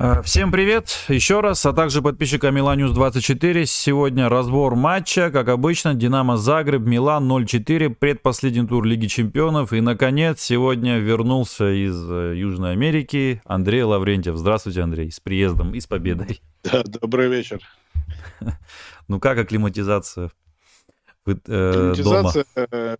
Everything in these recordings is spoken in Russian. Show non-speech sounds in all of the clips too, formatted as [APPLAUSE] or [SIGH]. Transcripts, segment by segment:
Э, всем привет еще раз, а также подписчикам Миланюс 24. Сегодня разбор матча, как обычно, Динамо Загреб, Милан 0-4, предпоследний тур Лиги Чемпионов. И, наконец, сегодня вернулся из э, Южной Америки Андрей Лаврентьев. Здравствуйте, Андрей, с приездом и с победой. Да, добрый вечер. [LAUGHS] Ну как акклиматизация? Вы, э, акклиматизация дома?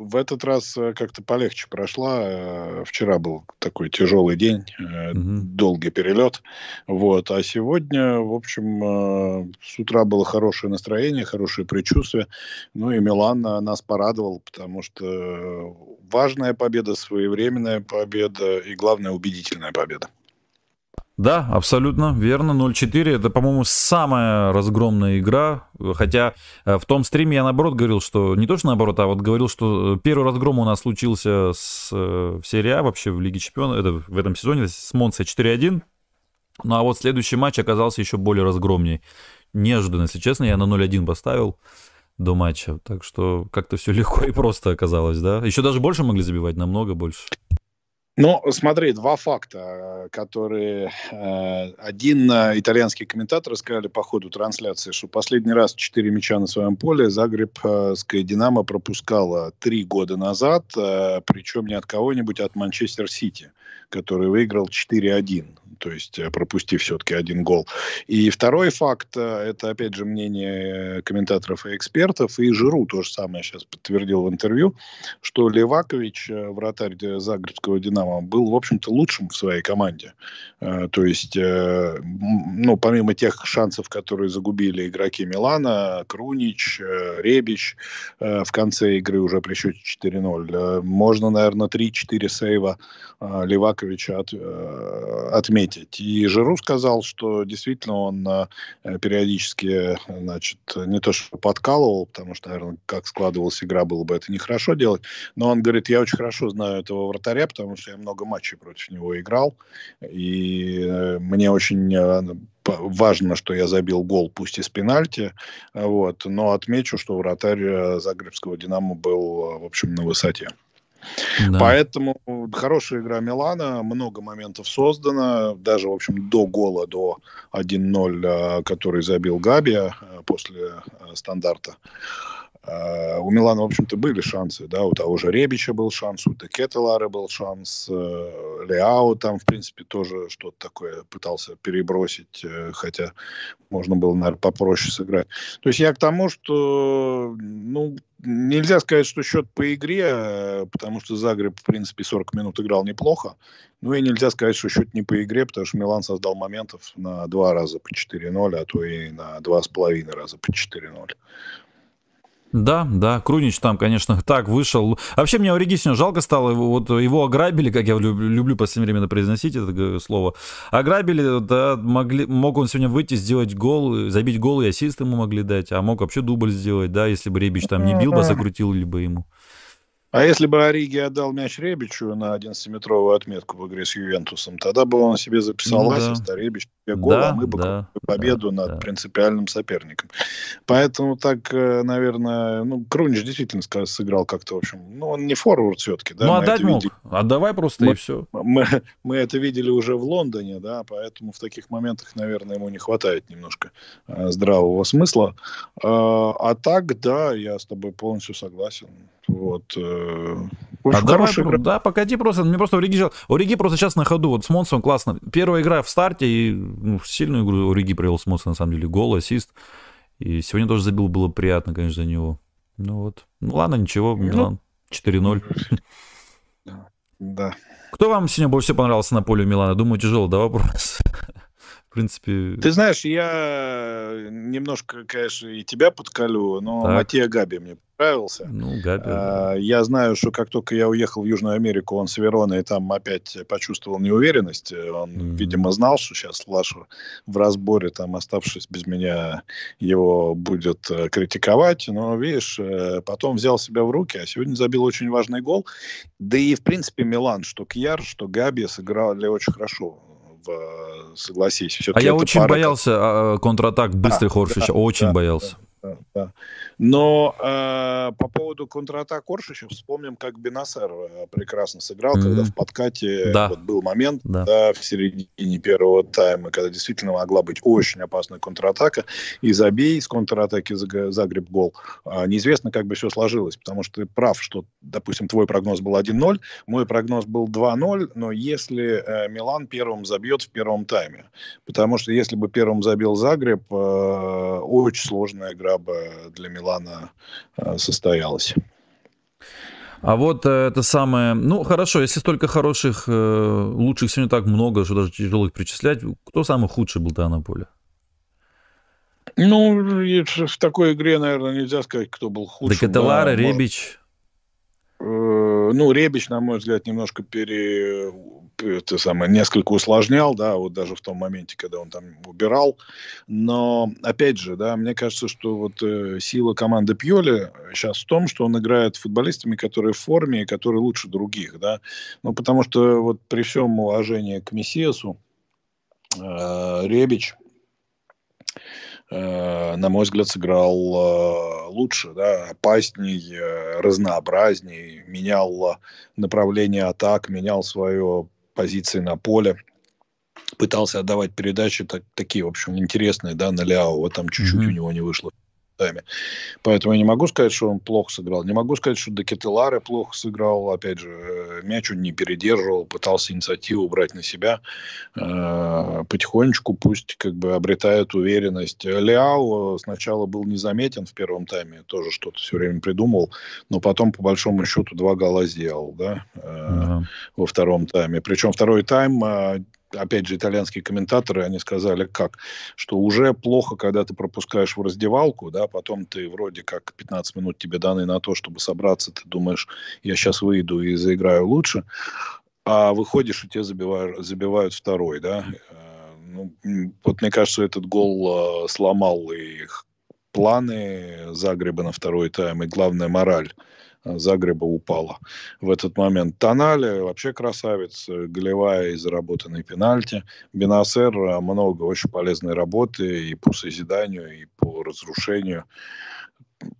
В этот раз э, как-то полегче прошла. Э, вчера был такой тяжелый день, угу. долгий перелет. Вот. А сегодня, в общем, с утра было хорошее настроение, хорошее предчувствие. Ну и Милан нас порадовал, потому что важная победа, своевременная победа и, главное, убедительная победа. Да, абсолютно верно. 0-4 это, по-моему, самая разгромная игра. Хотя э, в том стриме я наоборот говорил, что не то что наоборот, а вот говорил, что первый разгром у нас случился с, э, в серии А вообще в Лиге Чемпионов, это в этом сезоне с Монсой 4-1. Ну а вот следующий матч оказался еще более разгромней. Неожиданно, если честно, я на 0-1 поставил до матча. Так что как-то все [LAUGHS] легко и просто оказалось, да? Еще даже больше могли забивать, намного больше. Ну, смотри, два факта, которые э, один э, итальянский комментатор сказали по ходу трансляции, что последний раз четыре мяча на своем поле Загребская Динамо пропускала три года назад, э, причем не от кого-нибудь, а от Манчестер Сити, который выиграл 4-1 то есть э, пропустив все-таки один гол. И второй факт, э, это опять же мнение комментаторов и экспертов, и Жиру то же самое сейчас подтвердил в интервью, что Левакович, э, вратарь Загребского «Динамо», был, в общем-то, лучшим в своей команде. То есть, ну, помимо тех шансов, которые загубили игроки Милана, Крунич, Ребич в конце игры уже при счете 4-0, можно, наверное, 3-4 сейва Леваковича от, отметить отметить. И Жиру сказал, что действительно он э, периодически, значит, не то что подкалывал, потому что, наверное, как складывалась игра, было бы это нехорошо делать, но он говорит, я очень хорошо знаю этого вратаря, потому что я много матчей против него играл, и э, мне очень э, важно, что я забил гол, пусть и с пенальти, вот, но отмечу, что вратарь Загребского «Динамо» был, в общем, на высоте. Да. Поэтому хорошая игра Милана, много моментов создано, даже, в общем, до гола, до 1-0, э, который забил Габи э, после э, стандарта. У Милана, в общем-то, были шансы, да, у того же Ребича был шанс, у Декетелара был шанс, Леао там, в принципе, тоже что-то такое пытался перебросить, хотя можно было, наверное, попроще сыграть. То есть я к тому, что, ну, Нельзя сказать, что счет по игре, э, потому что Загреб, в принципе, 40 минут играл неплохо. Ну и нельзя сказать, что счет не по игре, потому что Милан создал моментов на два раза по 4-0, а то и на два с половиной раза по 4-0. Да, да, Крунич там, конечно, [LAUGHS] так вышел. Вообще, мне Ориги сегодня жалко стало, вот его ограбили, как я люблю, последнее время произносить это слово. Ограбили, да, могли, мог он сегодня выйти, сделать гол, забить гол, и ассист ему могли дать, а мог вообще дубль сделать, да, если бы Ребич там не бил бы, закрутил либо ему. А если бы Ориги отдал мяч Ребичу на 11-метровую отметку в игре с Ювентусом, тогда бы он себе записал ну, ассист, да. а Ребич себе гол, да, а мы бы да, победу да, над да. принципиальным соперником. Поэтому так, э, наверное, ну, Крунич действительно сыграл как-то, в общем, ну, он не форвард все-таки, да? Ну, отдать мог. Видели. Отдавай просто мы, и все. [LAUGHS] Мы, мы это видели уже в Лондоне, да, поэтому в таких моментах, наверное, ему не хватает немножко э, здравого смысла. Э, а так, да, я с тобой полностью согласен. Вот. А давай, игра. да, погоди просто, мне просто Ориги. Ориги просто сейчас на ходу, вот с Монсом классно. Первая игра в старте, и ну, сильную игру Ориги провел с Монсом, на самом деле, гол, ассист. И сегодня тоже забил, было приятно, конечно, за него. Ну вот, ну ладно, ничего, ну, Милан 4-0. Да. Кто вам сегодня больше всего понравился на поле Милана? Думаю, тяжело, да, вопрос? В принципе... Ты знаешь, я немножко, конечно, и тебя подколю, но так. Матея Габи мне понравился. Ну, Габи. А, я знаю, что как только я уехал в Южную Америку, он с Вероной там опять почувствовал неуверенность. Он, mm-hmm. видимо, знал, что сейчас Лаша в разборе, там, оставшись без меня, его будет э, критиковать. Но, видишь, э, потом взял себя в руки, а сегодня забил очень важный гол. Да и, в принципе, Милан, что Кьяр, что Габи сыграли очень хорошо в, согласись. А я очень пара... боялся а, контратак быстрых да, Оршича, да, очень да, боялся. Да, да. Но э, по поводу контратак Оршича вспомним, как Бенасер э, прекрасно сыграл, mm-hmm. когда в подкате да. вот был момент да. Да, в середине первого тайма, когда действительно могла быть очень опасная контратака, и забей с контратаки Загреб гол. А, неизвестно, как бы все сложилось, потому что ты прав, что, допустим, твой прогноз был 1-0, мой прогноз был 2-0, но если э, Милан первым забьет в первом тайме, потому что если бы первым забил Загреб, э, очень сложная игра бы для Милана э, состоялась. А вот э, это самое... Ну, хорошо, если столько хороших, э, лучших сегодня так много, что даже тяжело их причислять, кто самый худший был-то на поле? Ну, в такой игре, наверное, нельзя сказать, кто был худшим. Декателара, да, Ребич. Может, ну, Ребич, на мой взгляд, немножко пере, это самое, несколько усложнял, да, вот даже в том моменте, когда он там убирал. Но, опять же, да, мне кажется, что вот э, сила команды Пьоли сейчас в том, что он играет футболистами, которые в форме и которые лучше других, да. Ну, потому что вот при всем уважении к Мессиасу, э, Ребич, э, на мой взгляд, сыграл э, лучше, да, опасней, э, разнообразней, менял направление атак, менял свое позиции на поле. Пытался отдавать передачи так, такие, в общем, интересные, да, на Ляо. Вот там чуть-чуть mm-hmm. у него не вышло тайме. Поэтому я не могу сказать, что он плохо сыграл. Не могу сказать, что Декетеларе плохо сыграл. Опять же, э, мяч он не передерживал, пытался инициативу брать на себя. Э, потихонечку пусть как бы обретает уверенность. Ляо сначала был незаметен в первом тайме, тоже что-то все время придумал, но потом, по большому счету, два гола сделал, да, uh-huh. во втором тайме. Причем второй тайм опять же, итальянские комментаторы, они сказали как, что уже плохо, когда ты пропускаешь в раздевалку, да, потом ты вроде как 15 минут тебе даны на то, чтобы собраться, ты думаешь, я сейчас выйду и заиграю лучше, а выходишь, и тебе забивают, забивают второй, да. Э, ну, вот мне кажется, этот гол э, сломал их планы Загреба на второй тайм, и главное, мораль Загреба упала в этот момент. Тонали вообще красавец, голевая и заработанный пенальти. Бенасер много очень полезной работы и по созиданию, и по разрушению.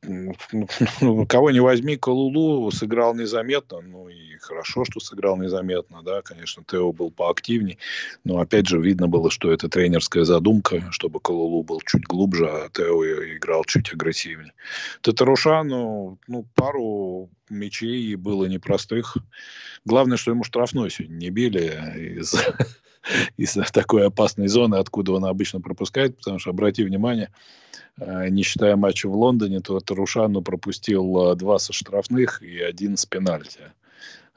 Ну, кого не возьми, Калулу сыграл незаметно, ну и хорошо, что сыграл незаметно, да, конечно, Тео был поактивней, но опять же видно было, что это тренерская задумка, чтобы Калулу был чуть глубже, а Тео играл чуть агрессивнее. Татарушану, ну, пару мячей было непростых. Главное, что ему штрафной сегодня не били из из такой опасной зоны, откуда он обычно пропускает, потому что, обрати внимание, не считая матча в Лондоне, то Тарушану пропустил э, два со штрафных и один с пенальти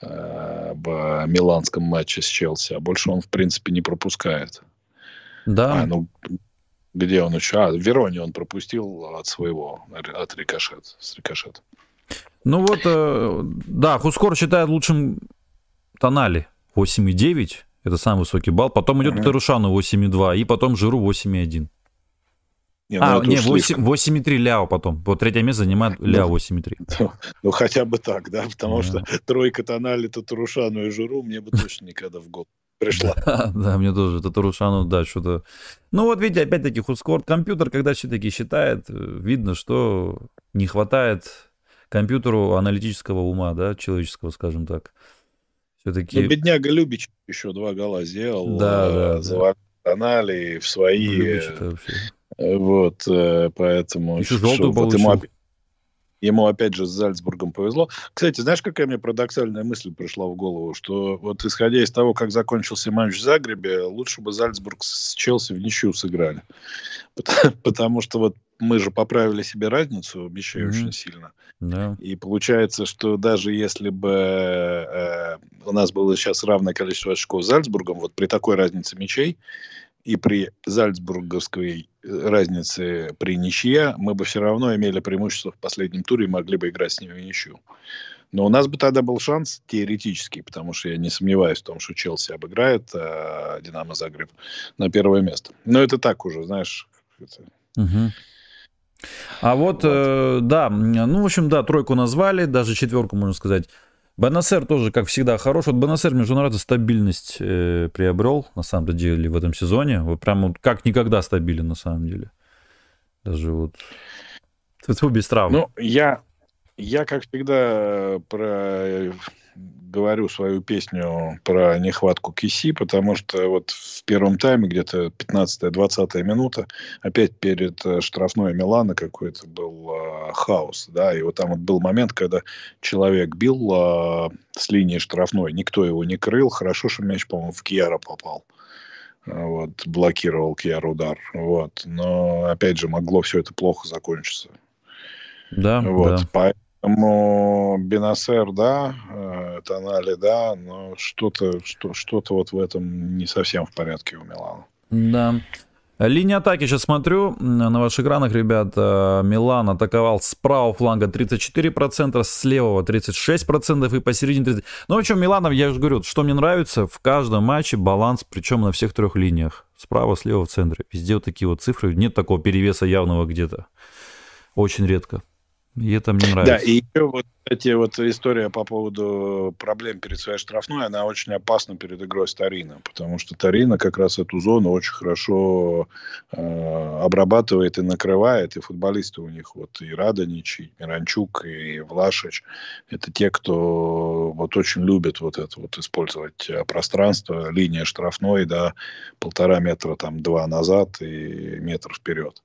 э, в миланском матче с Челси, а больше он, в принципе, не пропускает. Да. А, ну, где он еще? А, в Вероне он пропустил от своего, от рикошет, с рикошет. Ну вот, да, Хускор считает лучшим Тонали 8,9 это самый высокий балл. Потом идет mm-hmm. Тарушану 8,2 и потом Жиру 8,1. Не, ну а, не, 8,3 Ляо потом. Вот третье место занимает ну, Ляо 8,3. [LAUGHS] Ну, ну, хотя бы так, да, потому что тройка Тонали, Татарушану и Жиру мне бы точно никогда в голову пришла. [LAUGHS] Да, да, мне тоже Татарушану, да, что-то... Ну вот видите, опять-таки, худскорт компьютер, когда все-таки считает, э, видно, что не хватает компьютеру аналитического ума, да, человеческого, скажем так. Все-таки... Ну, бедняга Любич еще два гола сделал. Да, да. За канале в свои. Ну, вот, э, поэтому... Еще желтую вот. Ему, ему опять же с Зальцбургом повезло. Кстати, знаешь, какая мне парадоксальная мысль пришла в голову? Что вот исходя из того, как закончился матч в Загребе, лучше бы Зальцбург с Челси в ничью сыграли. Потому, [LAUGHS] потому что вот мы же поправили себе разницу, обещаю, mm-hmm. очень сильно. Yeah. И получается, что даже если бы э, у нас было сейчас равное количество очков с Зальцбургом, вот при такой разнице мячей и при зальцбурговской э, разнице при ничье, мы бы все равно имели преимущество в последнем туре и могли бы играть с ними в ничью. Но у нас бы тогда был шанс теоретический, потому что я не сомневаюсь в том, что Челси обыграет э, Динамо Загреб на первое место. Но это так уже, знаешь. Это... Угу. А вот, вот. Э, да, ну, в общем, да, тройку назвали, даже четверку, можно сказать. Бенасер тоже, как всегда, хорош. Вот Бенасер, между нравится, стабильность э, приобрел, на самом деле, в этом сезоне. Вот прям вот как никогда стабилен, на самом деле. Даже вот Тут без травм. Ну, я, я, как всегда, про говорю свою песню про нехватку киси, потому что вот в первом тайме, где-то 15-20 минута, опять перед э, штрафной Милана какой-то был э, хаос, да, и вот там вот был момент, когда человек бил э, с линии штрафной, никто его не крыл, хорошо, что мяч, по-моему, в Кьяра попал вот, блокировал Кьяр удар, вот, но, опять же, могло все это плохо закончиться. Да, вот, да. Поэтому Бенасер, да, э, Тонали, да, но что-то что, что-то вот в этом не совсем в порядке у Милана. Да. Линия атаки, сейчас смотрю на ваших экранах, ребят. Милан атаковал с правого фланга 34%, с левого 36% и посередине 30%. Ну, в чем Миланов, я же говорю, что мне нравится, в каждом матче баланс, причем на всех трех линиях. Справа, слева, в центре. Везде вот такие вот цифры. Нет такого перевеса явного где-то. Очень редко. И это мне нравится. Да, и еще вот, кстати, вот история по поводу проблем перед своей штрафной, она очень опасна перед игрой с Торино, потому что Торино как раз эту зону очень хорошо э, обрабатывает и накрывает, и футболисты у них вот и Радонич, и Миранчук, и Влашич, это те, кто вот очень любит вот это вот использовать э, пространство, линия штрафной, да, полтора метра там два назад и метр вперед.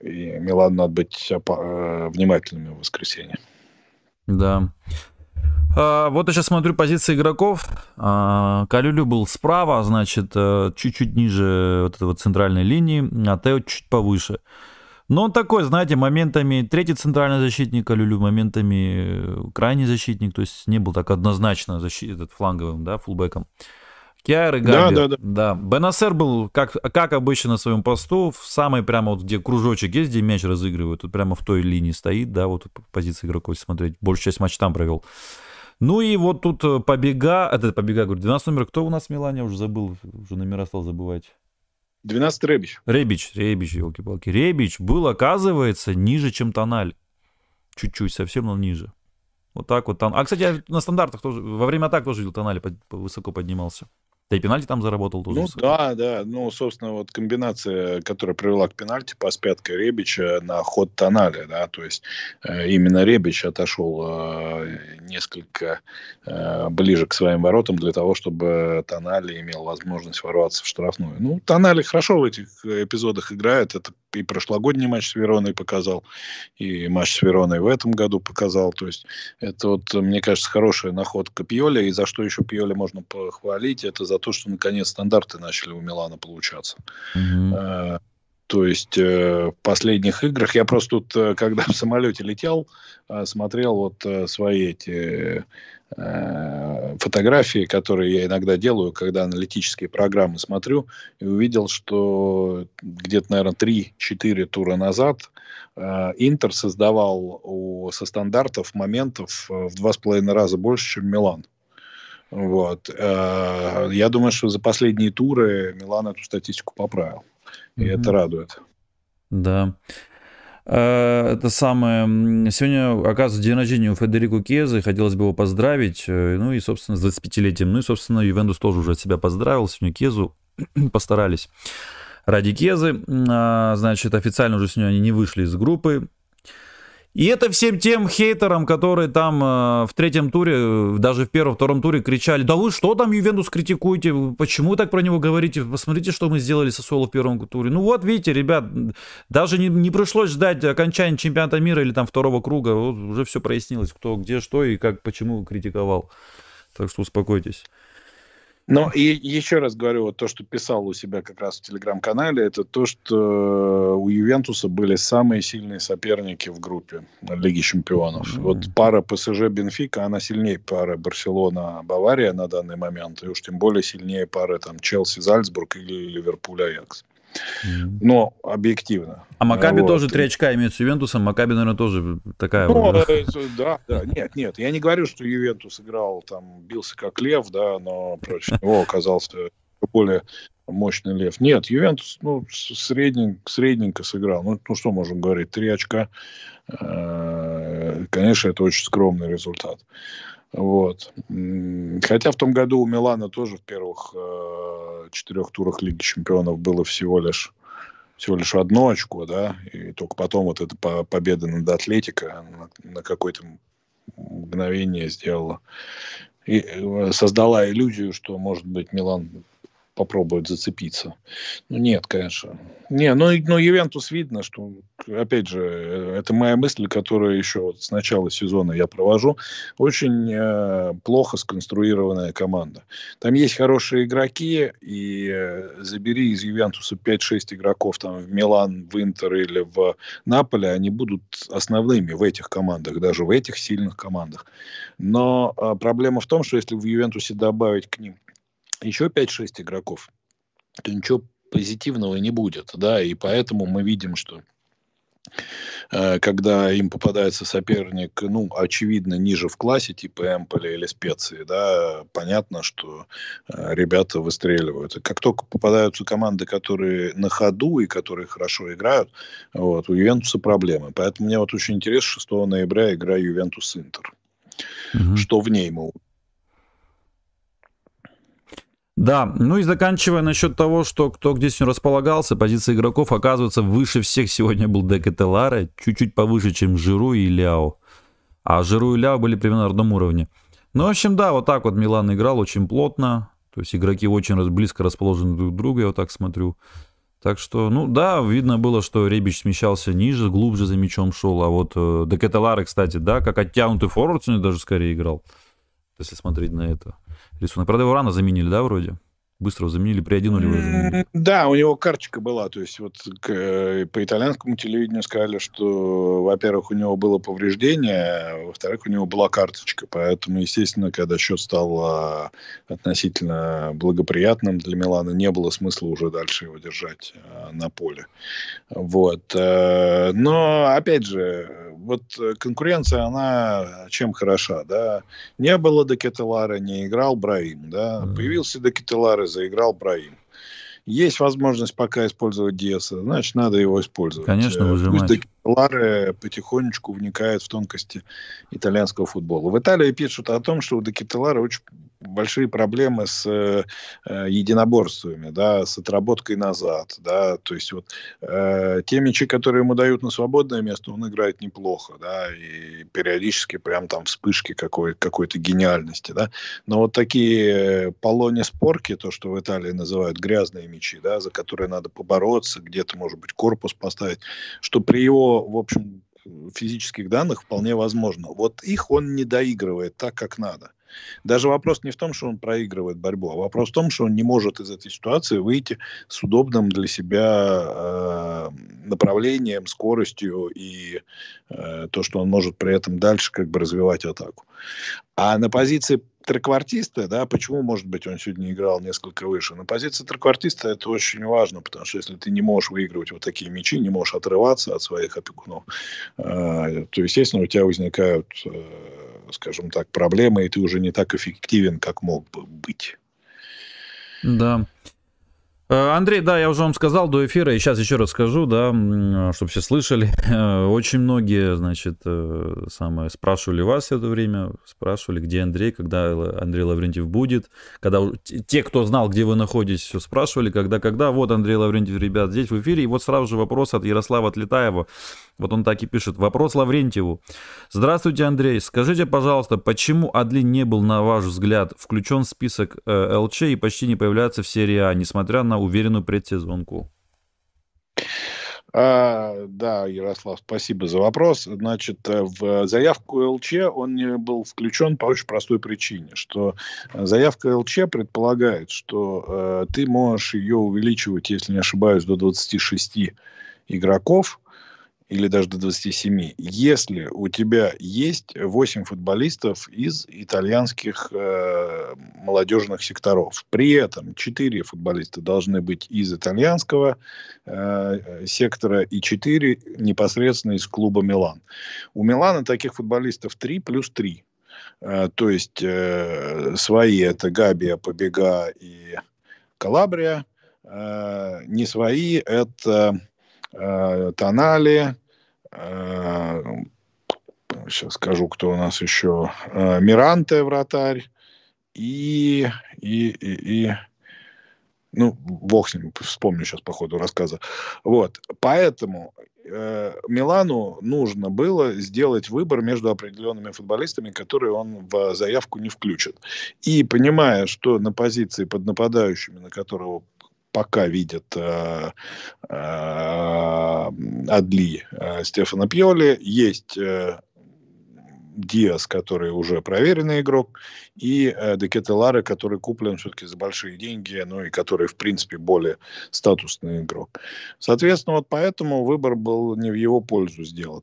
И Милан надо быть э, внимательными в воскресенье. Да. А, вот я сейчас смотрю позиции игроков. А, Калюлю был справа, значит, э, чуть-чуть ниже вот этой вот центральной линии, а Тео чуть повыше. Но он такой, знаете, моментами третий центральный защитник Калюлю, моментами э, крайний защитник, то есть не был так однозначно защит, этот фланговым, да, фулбеком. Киар и Габи. Да, да, да. да. Бенасер был, как, как обычно, на своем посту, в самой прямо вот, где кружочек есть, где мяч разыгрывают, тут прямо в той линии стоит, да, вот позиция игроков, смотреть. Большую часть матча там провел. Ну и вот тут э, побега, это побега, говорю, 12 номер, кто у нас в Милане, уже забыл, уже номера стал забывать. 12 Ребич. Ребич, Ребич, елки-палки. Ребич был, оказывается, ниже, чем Тональ. Чуть-чуть, совсем, но ниже. Вот так вот. А, кстати, я на стандартах тоже, во время атак тоже видел, Тональ высоко поднимался. Да и пенальти там заработал тоже. Ну да, да. Ну, собственно, вот комбинация, которая привела к пенальти, пас пяткой Ребича на ход Тоналя, да, то есть э, именно Ребич отошел э, несколько э, ближе к своим воротам для того, чтобы Тонали имел возможность ворваться в штрафную. Ну, Тонали хорошо в этих эпизодах играет, это и прошлогодний матч с Вероной показал, и матч с Вероной в этом году показал. То есть это вот, мне кажется, хорошая находка Пьоля. И за что еще Пьоля можно похвалить, это за то, что наконец стандарты начали у Милана получаться. Mm-hmm. То есть э, в последних играх я просто тут, э, когда в самолете летел, смотрел вот свои эти Э, фотографии, которые я иногда делаю, когда аналитические программы смотрю, и увидел, что где-то, наверное, 3-4 тура назад э, Интер создавал у, со стандартов моментов э, в два с половиной раза больше, чем Милан. Вот. Я думаю, что за последние туры Милан эту статистику поправил. И mm-hmm. это радует. Да. Э, это самое... Сегодня, оказывается, день рождения у Федерико Кезы. Хотелось бы его поздравить. Э, ну и, собственно, с 25-летием. Ну и, собственно, Ювентус тоже уже от себя поздравил. Сегодня Кезу [CLEARS THROAT] постарались ради Кезы. А, значит, официально уже сегодня они не вышли из группы. И это всем тем хейтерам, которые там э, в третьем туре, э, даже в первом, втором туре кричали, да вы что там Ювентус критикуете, почему так про него говорите, посмотрите, что мы сделали со Соло в первом туре. Ну вот, видите, ребят, даже не, не пришлось ждать окончания чемпионата мира или там второго круга, вот уже все прояснилось, кто где что и как, почему критиковал. Так что успокойтесь. Но и еще раз говорю, вот то, что писал у себя как раз в телеграм-канале, это то, что у Ювентуса были самые сильные соперники в группе Лиги Чемпионов. Mm-hmm. Вот пара ПСЖ-Бенфика, она сильнее пары Барселона-Бавария на данный момент, и уж тем более сильнее пары там Челси-Зальцбург или Ливерпуль-Аякс. Но объективно. А Макаби вот. тоже три очка имеет с Ювентусом. Макаби, наверное, тоже такая. Ну, да? да, да. Нет, нет. Я не говорю, что Ювентус играл, там, бился как лев, да, но против [LAUGHS] него оказался более мощный лев. Нет, Ювентус, ну, средненько, средненько сыграл. Ну, ну, что можем говорить? Три очка. Э, конечно, это очень скромный результат. Вот. Хотя в том году у Милана тоже в первых э, четырех турах Лиги Чемпионов было всего лишь всего лишь одно очко, да, и только потом вот эта победа над Атлетико на, на какое-то мгновение сделала и э, создала иллюзию, что, может быть, Милан попробует зацепиться. Ну, нет, конечно. Не, ну, ну, Ювентус видно, что, опять же, это моя мысль, которую еще вот с начала сезона я провожу. Очень э, плохо сконструированная команда. Там есть хорошие игроки, и э, забери из Ювентуса 5-6 игроков там в Милан, в Интер или в Наполе, они будут основными в этих командах, даже в этих сильных командах. Но э, проблема в том, что если в Ювентусе добавить к ним еще 5-6 игроков, то ничего позитивного не будет, да, и поэтому мы видим, что э, когда им попадается соперник, ну, очевидно, ниже в классе, типа Эмполя или Специи, да, понятно, что э, ребята выстреливают. И как только попадаются команды, которые на ходу и которые хорошо играют, вот, у Ювентуса проблемы. Поэтому мне вот очень интересно, 6 ноября игра Ювентус-Интер. Угу. Что в ней мы да, ну и заканчивая насчет того, что кто где сегодня располагался, позиция игроков оказывается выше всех сегодня был Декателаре, чуть-чуть повыше, чем Жиру и Ляо. А Жиру и Ляо были примерно на одном уровне. Ну, в общем, да, вот так вот Милан играл очень плотно. То есть игроки очень близко расположены друг к другу, я вот так смотрю. Так что, ну да, видно было, что Ребич смещался ниже, глубже за мячом шел. А вот э, Декателаре, кстати, да, как оттянутый форвард сегодня даже скорее играл. Если смотреть на это рисунок. Правда, его рано заменили, да, вроде? Быстро заменили, при 1 Да, у него карточка была. То есть вот к, э, по итальянскому телевидению сказали, что, во-первых, у него было повреждение, а во-вторых, у него была карточка. Поэтому, естественно, когда счет стал а, относительно благоприятным для Милана, не было смысла уже дальше его держать а, на поле. Вот. Э, но, опять же, вот конкуренция, она чем хороша, да? Не было Декетелара, не играл Браим, да? Появился Декетелар заиграл Браим. Есть возможность пока использовать Диаса, значит, надо его использовать. Конечно, э, выжимать. Пусть Ларе потихонечку вникает в тонкости итальянского футбола. В Италии пишут о том, что у Декетелара очень большие проблемы с э, э, единоборствами, да, с отработкой назад, да, то есть вот э, те мячи, которые ему дают на свободное место, он играет неплохо, да, и периодически прям там вспышки какой- какой-то гениальности, да, но вот такие полони-спорки, то, что в Италии называют грязные мячи, да, за которые надо побороться, где-то, может быть, корпус поставить, что при его в общем, физических данных вполне возможно. Вот их он не доигрывает так, как надо. Даже вопрос не в том, что он проигрывает борьбу, а вопрос в том, что он не может из этой ситуации выйти с удобным для себя э, направлением, скоростью и э, то, что он может при этом дальше как бы развивать атаку. А на позиции треквартиста, да, почему, может быть, он сегодня играл несколько выше? На позиции треквартиста это очень важно, потому что если ты не можешь выигрывать вот такие мячи, не можешь отрываться от своих опекунов, э, то, естественно, у тебя возникают э, скажем так, проблемы, и ты уже не так эффективен, как мог бы быть. Да. Э, Андрей, да, я уже вам сказал до эфира, и сейчас еще раз скажу, да, чтобы все слышали. [LAUGHS] Очень многие, значит, э, самое, спрашивали вас это время, спрашивали, где Андрей, когда Андрей Лаврентьев будет, когда те, кто знал, где вы находитесь, все спрашивали, когда, когда, вот Андрей Лаврентьев, ребят, здесь в эфире, и вот сразу же вопрос от Ярослава Отлетаева, вот он так и пишет. Вопрос Лаврентьеву. Здравствуйте, Андрей. Скажите, пожалуйста, почему Адлин не был, на ваш взгляд, включен в список э, ЛЧ и почти не появляется в серии А, несмотря на уверенную предсезонку? А, да, Ярослав, спасибо за вопрос. Значит, э, в заявку ЛЧ он не был включен по очень простой причине, что заявка ЛЧ предполагает, что э, ты можешь ее увеличивать, если не ошибаюсь, до 26 игроков, или даже до 27, если у тебя есть 8 футболистов из итальянских э, молодежных секторов. При этом 4 футболиста должны быть из итальянского э, сектора и 4 непосредственно из клуба «Милан». У «Милана» таких футболистов 3 плюс 3. Э, то есть э, свои это Габия, Побега и Калабрия. Э, не свои это Тонали, э, сейчас скажу, кто у нас еще, э, Миранте, вратарь, и, и, и, и Ну, бог с ним, вспомню сейчас по ходу рассказа. Вот, поэтому э, Милану нужно было сделать выбор между определенными футболистами, которые он в заявку не включит. И понимая, что на позиции под нападающими, на которого пока видят э, э, Адли э, Стефана Пьоли, есть э, Диас, который уже проверенный игрок, и э, Декетеларе, который куплен все-таки за большие деньги, ну и который, в принципе, более статусный игрок. Соответственно, вот поэтому выбор был не в его пользу сделан.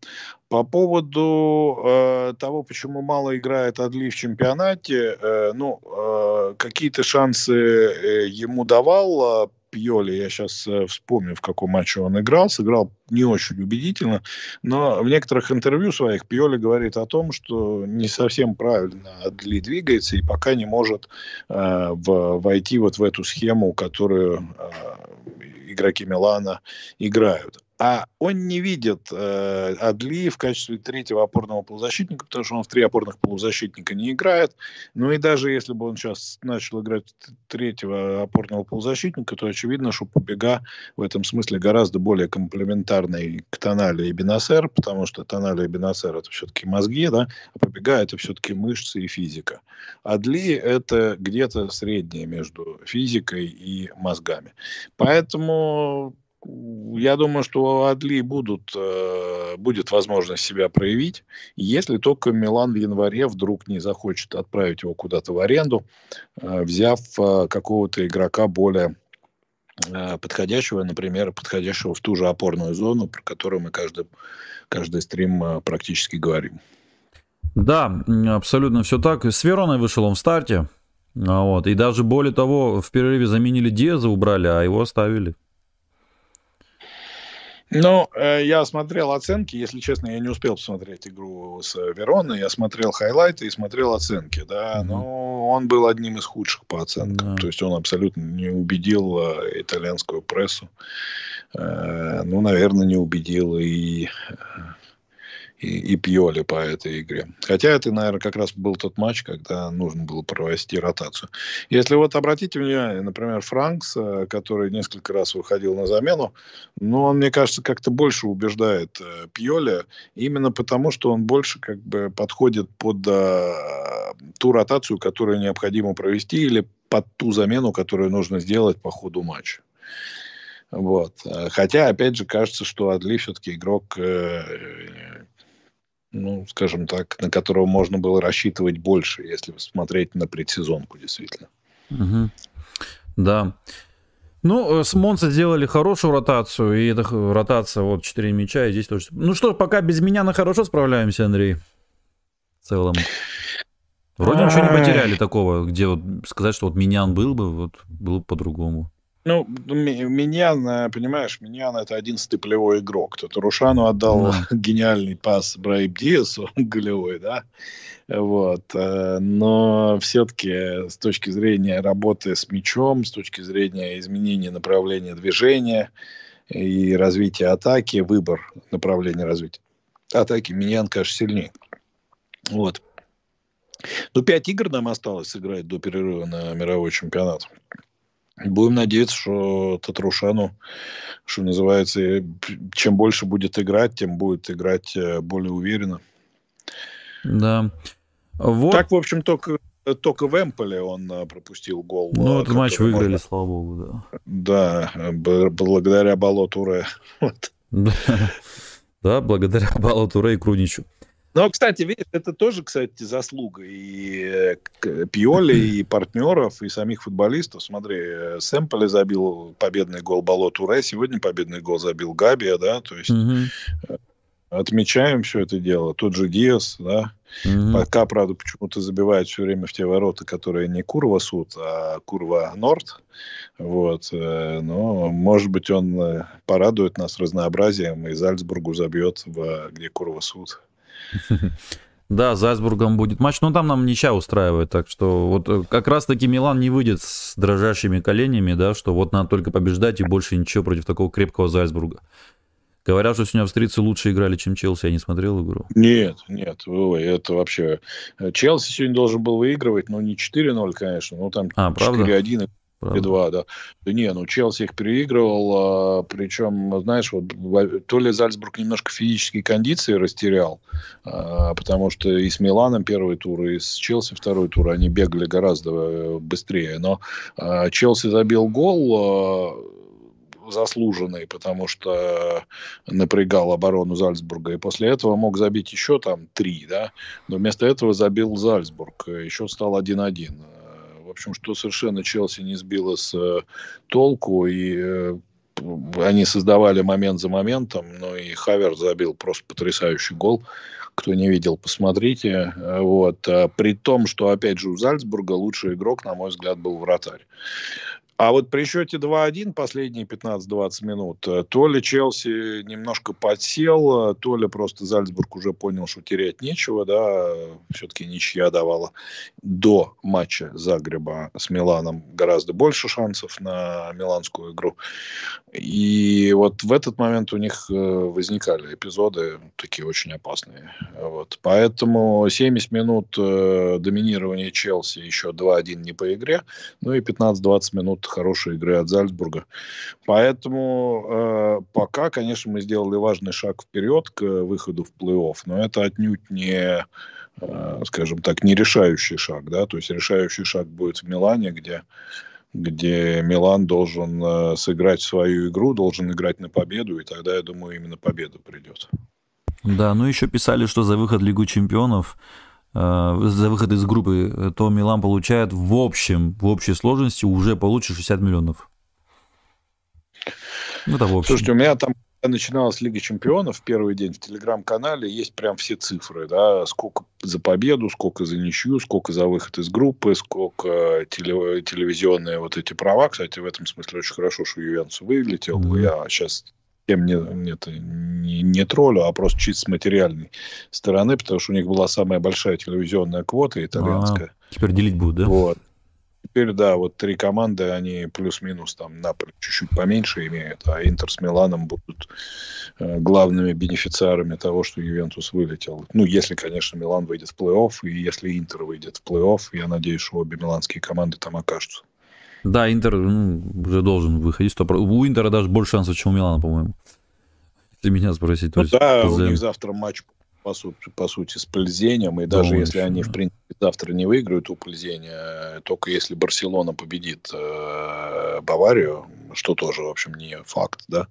По поводу э, того, почему мало играет Адли в чемпионате, э, ну, э, какие-то шансы э, ему давал Пьоли, я сейчас э, вспомню, в каком матче он играл, сыграл не очень убедительно, но в некоторых интервью своих Пьоли говорит о том, что не совсем правильно Адли двигается и пока не может э, в, войти вот в эту схему, которую э, игроки Милана играют. А он не видит э, Адли в качестве третьего опорного полузащитника, потому что он в три опорных полузащитника не играет. Ну и даже если бы он сейчас начал играть третьего опорного полузащитника, то очевидно, что Побега в этом смысле гораздо более комплементарный к Тонале и Бенасер, потому что Тонале и Бенасер это все-таки мозги, да, а Побега это все-таки мышцы и физика. Адли это где-то среднее между физикой и мозгами. Поэтому я думаю, что у Адли будут, э, будет возможность себя проявить, если только Милан в январе вдруг не захочет отправить его куда-то в аренду, э, взяв э, какого-то игрока более подходящего, например, подходящего в ту же опорную зону, про которую мы каждый, каждый стрим практически говорим. Да, абсолютно все так. С Вероной вышел он в старте. А вот. И даже более того, в перерыве заменили Диаза, убрали, а его оставили. Ну, я смотрел оценки, если честно, я не успел посмотреть игру с Вероной, я смотрел хайлайты и смотрел оценки, да, mm-hmm. но он был одним из худших по оценкам, mm-hmm. то есть он абсолютно не убедил э, итальянскую прессу, э, ну, наверное, не убедил и и, и Пьоли по этой игре. Хотя это, наверное, как раз был тот матч, когда нужно было провести ротацию. Если вот обратите внимание, например, Франкс, э, который несколько раз выходил на замену, ну, он, мне кажется, как-то больше убеждает э, Пьоли, именно потому, что он больше как бы подходит под э, ту ротацию, которую необходимо провести, или под ту замену, которую нужно сделать по ходу матча. Вот. Хотя, опять же, кажется, что Адли все-таки игрок, ну, скажем так, на которого можно было рассчитывать больше, если смотреть на предсезонку, действительно. Угу. Да. Ну, э, с Монца сделали хорошую ротацию, и эта ротация, вот, 4 мяча, и здесь тоже... Ну что, пока без меня на хорошо справляемся, Андрей, в целом. Вроде ничего не потеряли такого, где вот сказать, что вот Минян был бы, вот было бы по-другому. Ну, Миньян, понимаешь, Миньян это одиннадцатый полевой игрок. Тут Рушану отдал да. [LAUGHS] гениальный пас Брайб Диасу, [LAUGHS] голевой, да. Вот. Э, но все-таки с точки зрения работы с мячом, с точки зрения изменения направления движения и развития атаки, выбор направления развития атаки, Миньян, конечно, сильнее. Вот. Ну, пять игр нам осталось сыграть до перерыва на мировой чемпионат. Будем надеяться, что Татрушану, что называется, чем больше будет играть, тем будет играть э, более уверенно. Да. Вот. Так, в общем, только, только в Эмполе он э, пропустил гол. Ну, этот матч выиграли, можно... слава богу, да. Да, благодаря Балотуре. [LAUGHS] [LAUGHS] Да, благодаря Балотуре и Круничу. Ну, кстати, видишь, это тоже, кстати, заслуга и э, Пьоли, и [CLEARS THROAT] партнеров, и самих футболистов. Смотри, э, Сэмполи забил победный гол Бало Туре, сегодня победный гол забил Габия, да, то есть угу. отмечаем все это дело. Тот же Диас, да, угу. пока, правда, почему-то забивает все время в те ворота, которые не Курва Суд, а Курва Норд, вот, но, может быть, он порадует нас разнообразием, и Зальцбургу забьет, в, где Курва Суд. Да, Зальцбургом будет матч, но там нам ничья устраивает, так что вот э, как раз-таки Милан не выйдет с дрожащими коленями, да, что вот надо только побеждать и больше ничего против такого крепкого Зальцбурга. Говорят, что сегодня австрийцы лучше играли, чем Челси. Я не смотрел игру. Нет, нет, ой, это вообще... Челси сегодня должен был выигрывать, но не 4-0, конечно, но там а, 4-1. Правда. И два, да. Не, ну Челси их переигрывал, а, причем, знаешь, вот то ли Зальцбург немножко физические кондиции растерял, а, потому что и с Миланом первый тур, и с Челси второй тур они бегали гораздо э, быстрее. Но а, Челси забил гол а, заслуженный, потому что напрягал оборону Зальцбурга, и после этого мог забить еще там три, да, но вместо этого забил Зальцбург, еще стал 1-1 общем, что совершенно Челси не сбило с э, толку, и э, они создавали момент за моментом, но и Хавер забил просто потрясающий гол. Кто не видел, посмотрите. Вот. А при том, что, опять же, у Зальцбурга лучший игрок, на мой взгляд, был вратарь. А вот при счете 2-1 последние 15-20 минут, э, то ли Челси немножко подсел, э, то ли просто Зальцбург уже понял, что терять нечего, да, все-таки ничья давала до матча Загреба с Миланом гораздо больше шансов на миланскую игру. И вот в этот момент у них э, возникали эпизоды такие очень опасные. Вот. Поэтому 70 минут доминирования Челси, еще 2-1 не по игре, ну и 15-20 минут хорошей игры от Зальцбурга. Поэтому э, пока, конечно, мы сделали важный шаг вперед к выходу в плей-офф, но это отнюдь не, э, скажем так, не решающий шаг. Да? То есть решающий шаг будет в Милане, где где Милан должен э, сыграть свою игру, должен играть на победу, и тогда, я думаю, именно победа придет. Да, ну еще писали, что за выход в Лигу чемпионов за выход из группы, э, то Милан получает в общем, в общей сложности уже получит 60 миллионов. Ну, это в общем. Слушайте, у меня там начиналась Лига Чемпионов первый день в Телеграм-канале, есть прям все цифры, да, сколько за победу, сколько за ничью, сколько за выход из группы, сколько теле, телевизионные вот эти права. Кстати, в этом смысле очень хорошо, что Ювентус вылетел. Mm-hmm. Я сейчас тем не, это, не, не троллю, а просто чисто с материальной стороны, потому что у них была самая большая телевизионная квота итальянская. А, теперь делить будут, да? Вот. Теперь, да, вот три команды, они плюс-минус там Наполе чуть-чуть поменьше имеют, а Интер с Миланом будут э, главными бенефициарами того, что Ювентус вылетел. Ну, если, конечно, Милан выйдет в плей-офф, и если Интер выйдет в плей-офф, я надеюсь, что обе миланские команды там окажутся. Да, Интер ну, уже должен выходить. 100%. У Интера даже больше шансов, чем у Милана, по-моему. Если меня спросить. Ну, да, у них завтра матч, по сути, по сути с Пользением. И даже если они, в принципе, завтра не выиграют у Пользения, только если Барселона победит э, Баварию, что тоже, в общем, не факт, да,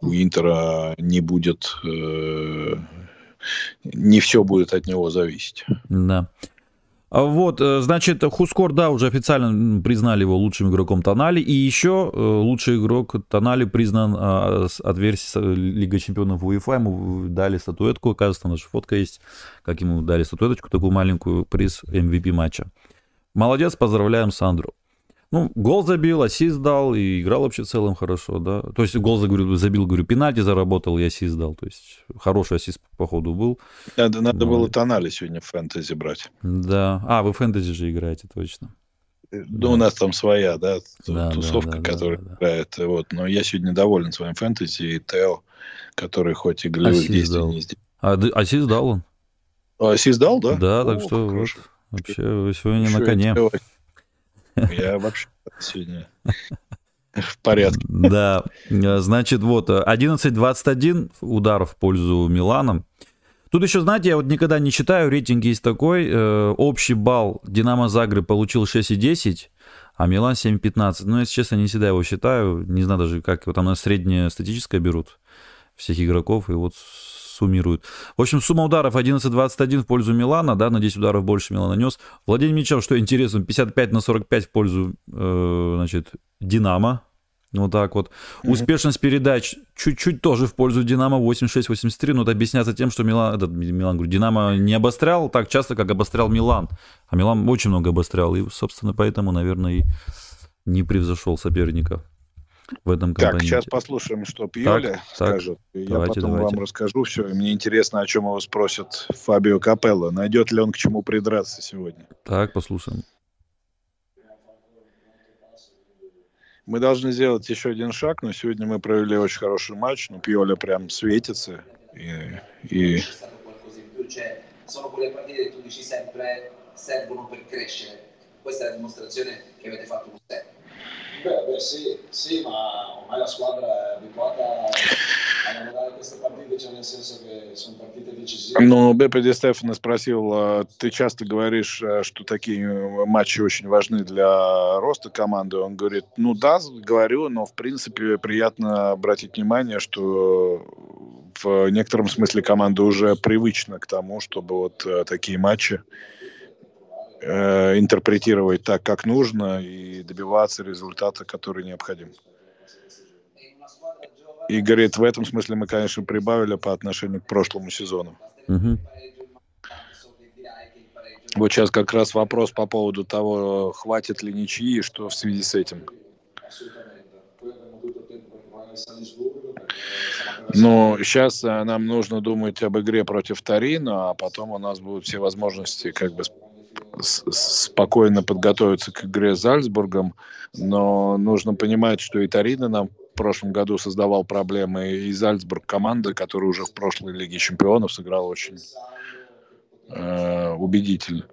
у Интера не будет... Э, не все будет от него зависеть. Да. А вот, э, значит, Хускор, да, уже официально признали его лучшим игроком Тонали. И еще э, лучший игрок Тонали признан а, от версии Лига Чемпионов УЕФА. Ему дали статуэтку, оказывается, наша фотка есть, как ему дали статуэточку, такую маленькую приз MVP матча. Молодец, поздравляем Сандру. Ну, гол забил, ассист дал, и играл вообще в целом хорошо, да. То есть гол говорю, забил, говорю, пенальти заработал, и ассист дал. То есть хороший ассист, походу, был. Надо, надо было тонали сегодня в фэнтези брать. Да. А, вы фэнтези же играете, точно. Э, ну, да. у нас там своя, да, да тусовка, да, да, которая да, да. играет. Вот. Но я сегодня доволен своим фэнтези и Тео, который хоть и голевых действий не сделал. А ассист дал он? А, ассист дал, да? Да, О, так что вот, вообще вы сегодня Еще на коне. Я вообще сегодня в порядке. Да, значит, вот, 11-21 удар в пользу Милана. Тут еще, знаете, я вот никогда не читаю, рейтинг есть такой, э, общий балл Динамо Загреб получил 6,10, а Милан 7,15. Ну, если честно, не всегда его считаю, не знаю даже, как его там на среднее статическое берут всех игроков, и вот суммируют. В общем, сумма ударов 11-21 в пользу Милана, да, на 10 ударов больше Милан нанес. Владение мячом, что интересно, 55 на 45 в пользу, э, значит, Динамо. Вот так вот. Mm-hmm. Успешность передач чуть-чуть тоже в пользу Динамо 86-83, но это объясняется тем, что Милан, этот, Милан, говорю, Динамо не обострял так часто, как обострял Милан. А Милан очень много обострял, и, собственно, поэтому, наверное, и не превзошел соперника в этом компоненте. Так, сейчас послушаем, что Пьоли так, скажет. Так, Я давайте, потом давайте. вам расскажу все. И мне интересно, о чем его спросят Фабио Капелло. Найдет ли он к чему придраться сегодня? Так, послушаем. Мы должны сделать еще один шаг, но сегодня мы провели очень хороший матч. Ну, Пьоля прям светится. И, и... Sono Beh, beh sì, sì, ma ormai la squadra è abituata a lavorare queste partite, cioè nel senso che sono partite decisive. Ну, Бепе Ди Стефана спросил, ты часто говоришь, что такие матчи очень важны для роста команды? Он говорит, ну да, говорю, но в принципе приятно обратить внимание, что в некотором смысле команда уже привычна к тому, чтобы вот такие матчи э, интерпретировать так, как нужно, и добиваться результата, который необходим. И говорит, в этом смысле мы, конечно, прибавили по отношению к прошлому сезону. Угу. Вот сейчас как раз вопрос по поводу того, хватит ли ничьи, что в связи с этим. Но сейчас э, нам нужно думать об игре против Тарина, а потом у нас будут все возможности как бы спокойно подготовиться к игре с Зальцбургом, но нужно понимать, что и Тарина нам в прошлом году создавал проблемы, и Зальцбург команда, которая уже в прошлой Лиге Чемпионов сыграла очень э, убедительно.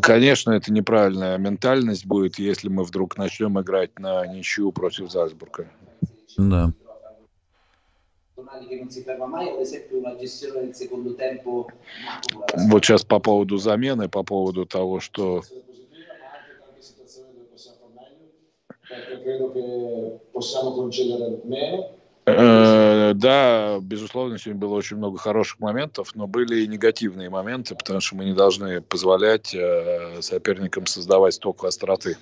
Конечно, это неправильная ментальность будет, если мы вдруг начнем играть на ничью против Зальцбурга. Да tonali che non si ferma mai, ad esempio una gestione del secondo tempo. Вот сейчас по поводу замены, по поводу того, что Э, да, безусловно, сегодня было очень много хороших моментов, но были и негативные моменты, потому что мы не должны позволять э, соперникам создавать столько остроты.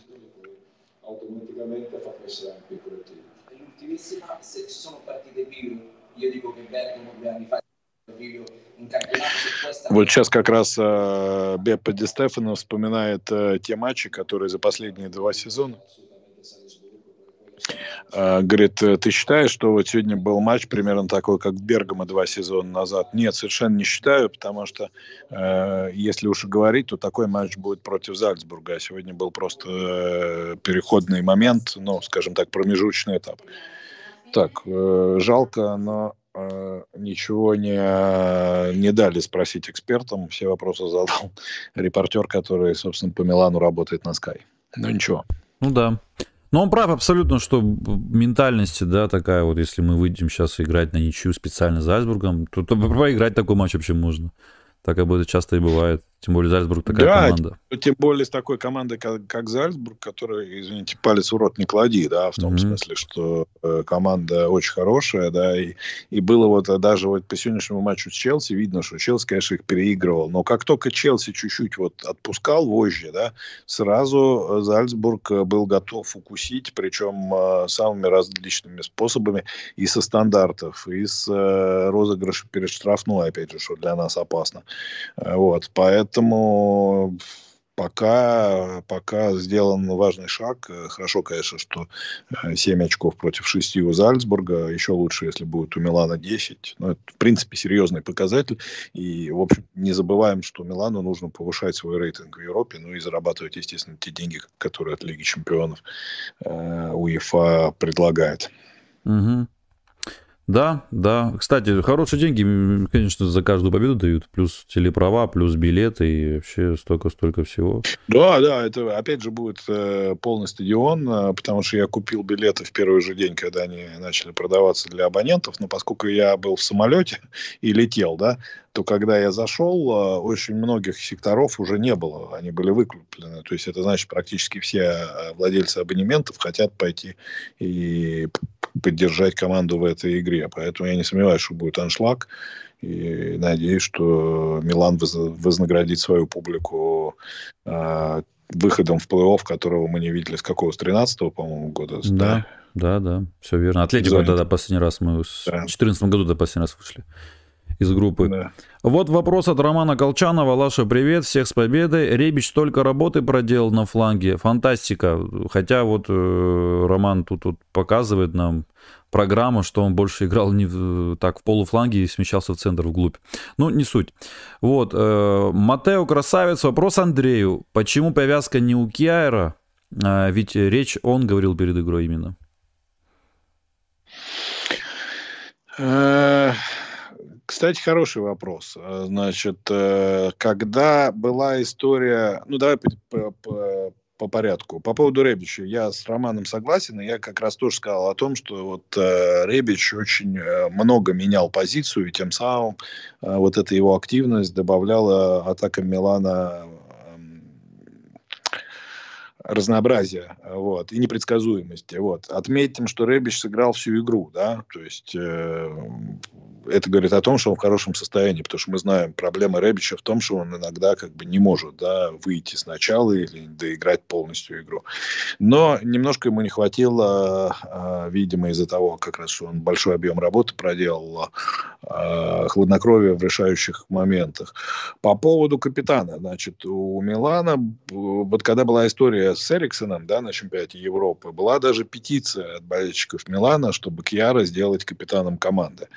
Вот сейчас как раз э, Беппа Ди Стефано вспоминает э, те матчи, которые за последние два сезона э, говорит, «Э, ты считаешь, что вот сегодня был матч примерно такой, как Бергамо два сезона назад? Нет, совершенно не считаю, потому что если уж говорить, то такой матч будет против Зальцбурга. А сегодня был просто переходный момент, ну, скажем так, промежуточный этап. Так, э, жалко, но э, ничего не, не дали спросить экспертам. Все вопросы задал [LAUGHS] репортер, который, собственно, по Милану работает на Sky. Ну ничего. Ну да. Но он прав абсолютно, что ментальности, да, такая вот, если мы выйдем сейчас играть на ничью специально за Айсбургом, то, то [LAUGHS] проиграть такой матч вообще можно. Так об это часто и бывает. Тем более Зальцбург такая да, команда. Тем более с такой командой, как, как Зальцбург, которая, извините, палец в рот не клади, да, в том mm-hmm. смысле, что э, команда очень хорошая, да, и, и было вот э, даже вот по сегодняшнему матчу с Челси видно, что Челси, конечно, их переигрывал, но как только Челси чуть-чуть вот отпускал вожжи, да, сразу э, Зальцбург э, был готов укусить, причем э, самыми различными способами, и со стандартов, и с э, розыгрыша перед штрафной, опять же, что для нас опасно. Вот, поэтому пока, пока сделан важный шаг. Хорошо, конечно, что 7 э, очков против 6 у Зальцбурга. Еще лучше, если будет у Милана 10. Но это, в принципе, серьезный показатель. И, в общем, не забываем, что Милану нужно повышать свой рейтинг в Европе, ну и зарабатывать, естественно, те деньги, которые от Лиги Чемпионов э, УЕФА предлагает. Угу. Да, да. Кстати, хорошие деньги, конечно, за каждую победу дают. Плюс телеправа, плюс билеты и вообще столько-столько всего. Да, да, это опять же будет э, полный стадион, э, потому что я купил билеты в первый же день, когда они начали продаваться для абонентов. Но поскольку я был в самолете [LAUGHS] и летел, да, то когда я зашел, э, очень многих секторов уже не было, они были выкуплены. То есть это значит, практически все владельцы абонементов хотят пойти и поддержать команду в этой игре. Поэтому я не сомневаюсь, что будет аншлаг. И надеюсь, что Милан вознаградит свою публику э, выходом в плей-офф, которого мы не видели с какого? С 13-го, по-моему, года? Да, да, да, все верно. Атлетико тогда последний раз мы в 2014 году до последний раз вышли из группы. Да. Вот вопрос от Романа Колчанова. Лаша, привет, всех с победой. Ребич столько работы проделал на фланге. Фантастика. Хотя вот э, Роман тут, тут показывает нам программу, что он больше играл не в, так в полуфланге и смещался в центр, вглубь. Ну, не суть. Вот. Э, Матео Красавец. Вопрос Андрею. Почему повязка не у Киайра? А, ведь речь он говорил перед игрой именно. Э, кстати, хороший вопрос. Значит, э, когда была история... Ну, давай по порядку. По поводу Ребича, я с Романом согласен, и я как раз тоже сказал о том, что вот э, Ребич очень э, много менял позицию, и тем самым э, вот эта его активность добавляла атакам Милана разнообразия вот, и непредсказуемости. Вот. Отметим, что Ребич сыграл всю игру, да, то есть э, это говорит о том, что он в хорошем состоянии, потому что мы знаем, проблема Ребича в том, что он иногда как бы не может да, выйти сначала или доиграть полностью игру. Но немножко ему не хватило, а, видимо, из-за того, как раз, он большой объем работы проделал, а, хладнокровия в решающих моментах. По поводу капитана, значит, у Милана, вот когда была история с Эриксоном, да, на чемпионате Европы, была даже петиция от болельщиков Милана, чтобы Кьяра сделать капитаном команды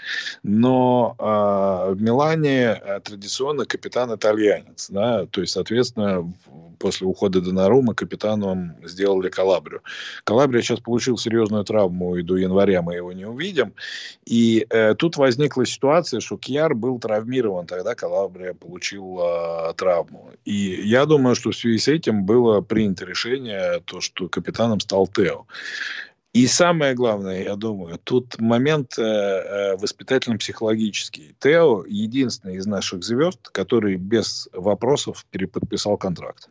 но э, в Милане э, традиционно капитан итальянец, да, то есть, соответственно, после ухода Донарума капитаном сделали Калабрию. Калабрия сейчас получил серьезную травму, и до января мы его не увидим. И э, тут возникла ситуация, что Кьяр был травмирован, тогда Калабрия получил э, травму. И я думаю, что в связи с этим было принято решение, то, что капитаном стал Тео. И самое главное, я думаю, тут момент э, э, воспитательно-психологический. Тео единственный из наших звезд, который без вопросов переподписал контракт.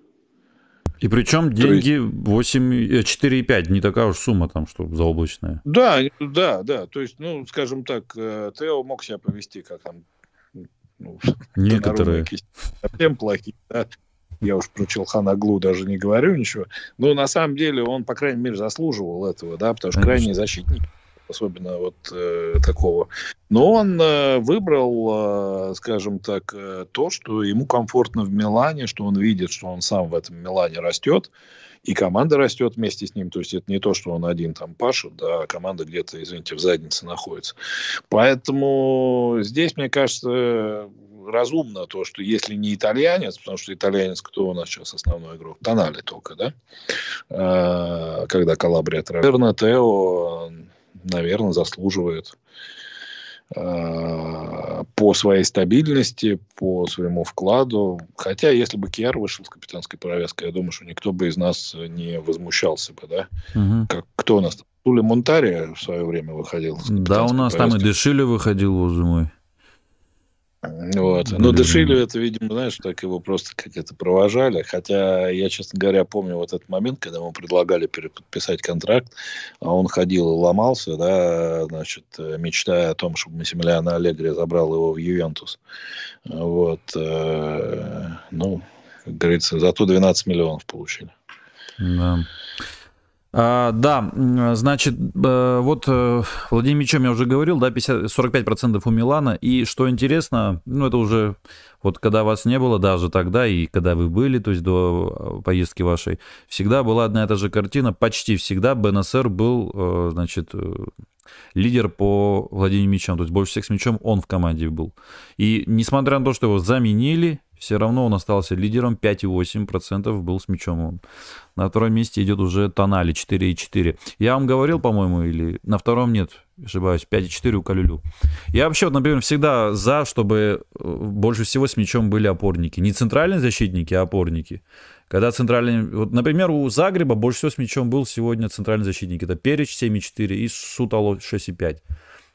И причем деньги есть... 8, 4,5, не такая уж сумма там, что заоблачная. Да, да, да. То есть, ну, скажем так, э, Тео мог себя повести, как там ну, некоторые совсем плохие, да я уж про Челхана Глу даже не говорю ничего. Но на самом деле он, по крайней мере, заслуживал этого, да, потому что крайний защитник особенно вот э, такого. Но он э, выбрал, э, скажем так, э, то, что ему комфортно в Милане, что он видит, что он сам в этом Милане растет, и команда растет вместе с ним. То есть это не то, что он один там пашет, да, а команда где-то, извините, в заднице находится. Поэтому здесь, мне кажется, разумно то, что если не итальянец, потому что итальянец, кто у нас сейчас основной игрок? Тонали только, да? А, когда Калабрия Наверное, Тео, наверное, заслуживает а, по своей стабильности, по своему вкладу. Хотя, если бы Киар вышел с капитанской повязкой, я думаю, что никто бы из нас не возмущался бы, да? Угу. Как, кто у нас? Тули Монтари в свое время выходил. Да, у нас повязкой. там и Дешили выходил, боже мой. Вот. Но Дешилю это, видимо, знаешь, так его просто как это провожали. Хотя я, честно говоря, помню вот этот момент, когда ему предлагали переподписать контракт, а он ходил и ломался, да, значит, мечтая о том, чтобы Массимилиано Аллегри забрал его в Ювентус. Вот. Э, ну, как говорится, зато 12 миллионов получили. Да. А, да, значит, э, вот э, Владимир Мичом я уже говорил, да, 50, 45% у Милана. И что интересно, ну, это уже вот когда вас не было, даже тогда, и когда вы были, то есть до э, поездки вашей, всегда была одна и та же картина, почти всегда БНСР был, значит, лидер по владению мячом, то есть больше всех с мячом он в команде был. И несмотря на то, что его заменили, все равно он остался лидером, 5,8% был с мячом он. На втором месте идет уже Тонали, 4,4. Я вам говорил, по-моему, или на втором нет, ошибаюсь, 5,4 у Калюлю. Я вообще, например, всегда за, чтобы э, больше всего с мячом были опорники. Не центральные защитники, а опорники. Когда центральный... Вот, например, у Загреба больше всего с мячом был сегодня центральный защитник. Это Перич 7,4 и Сутало 6,5.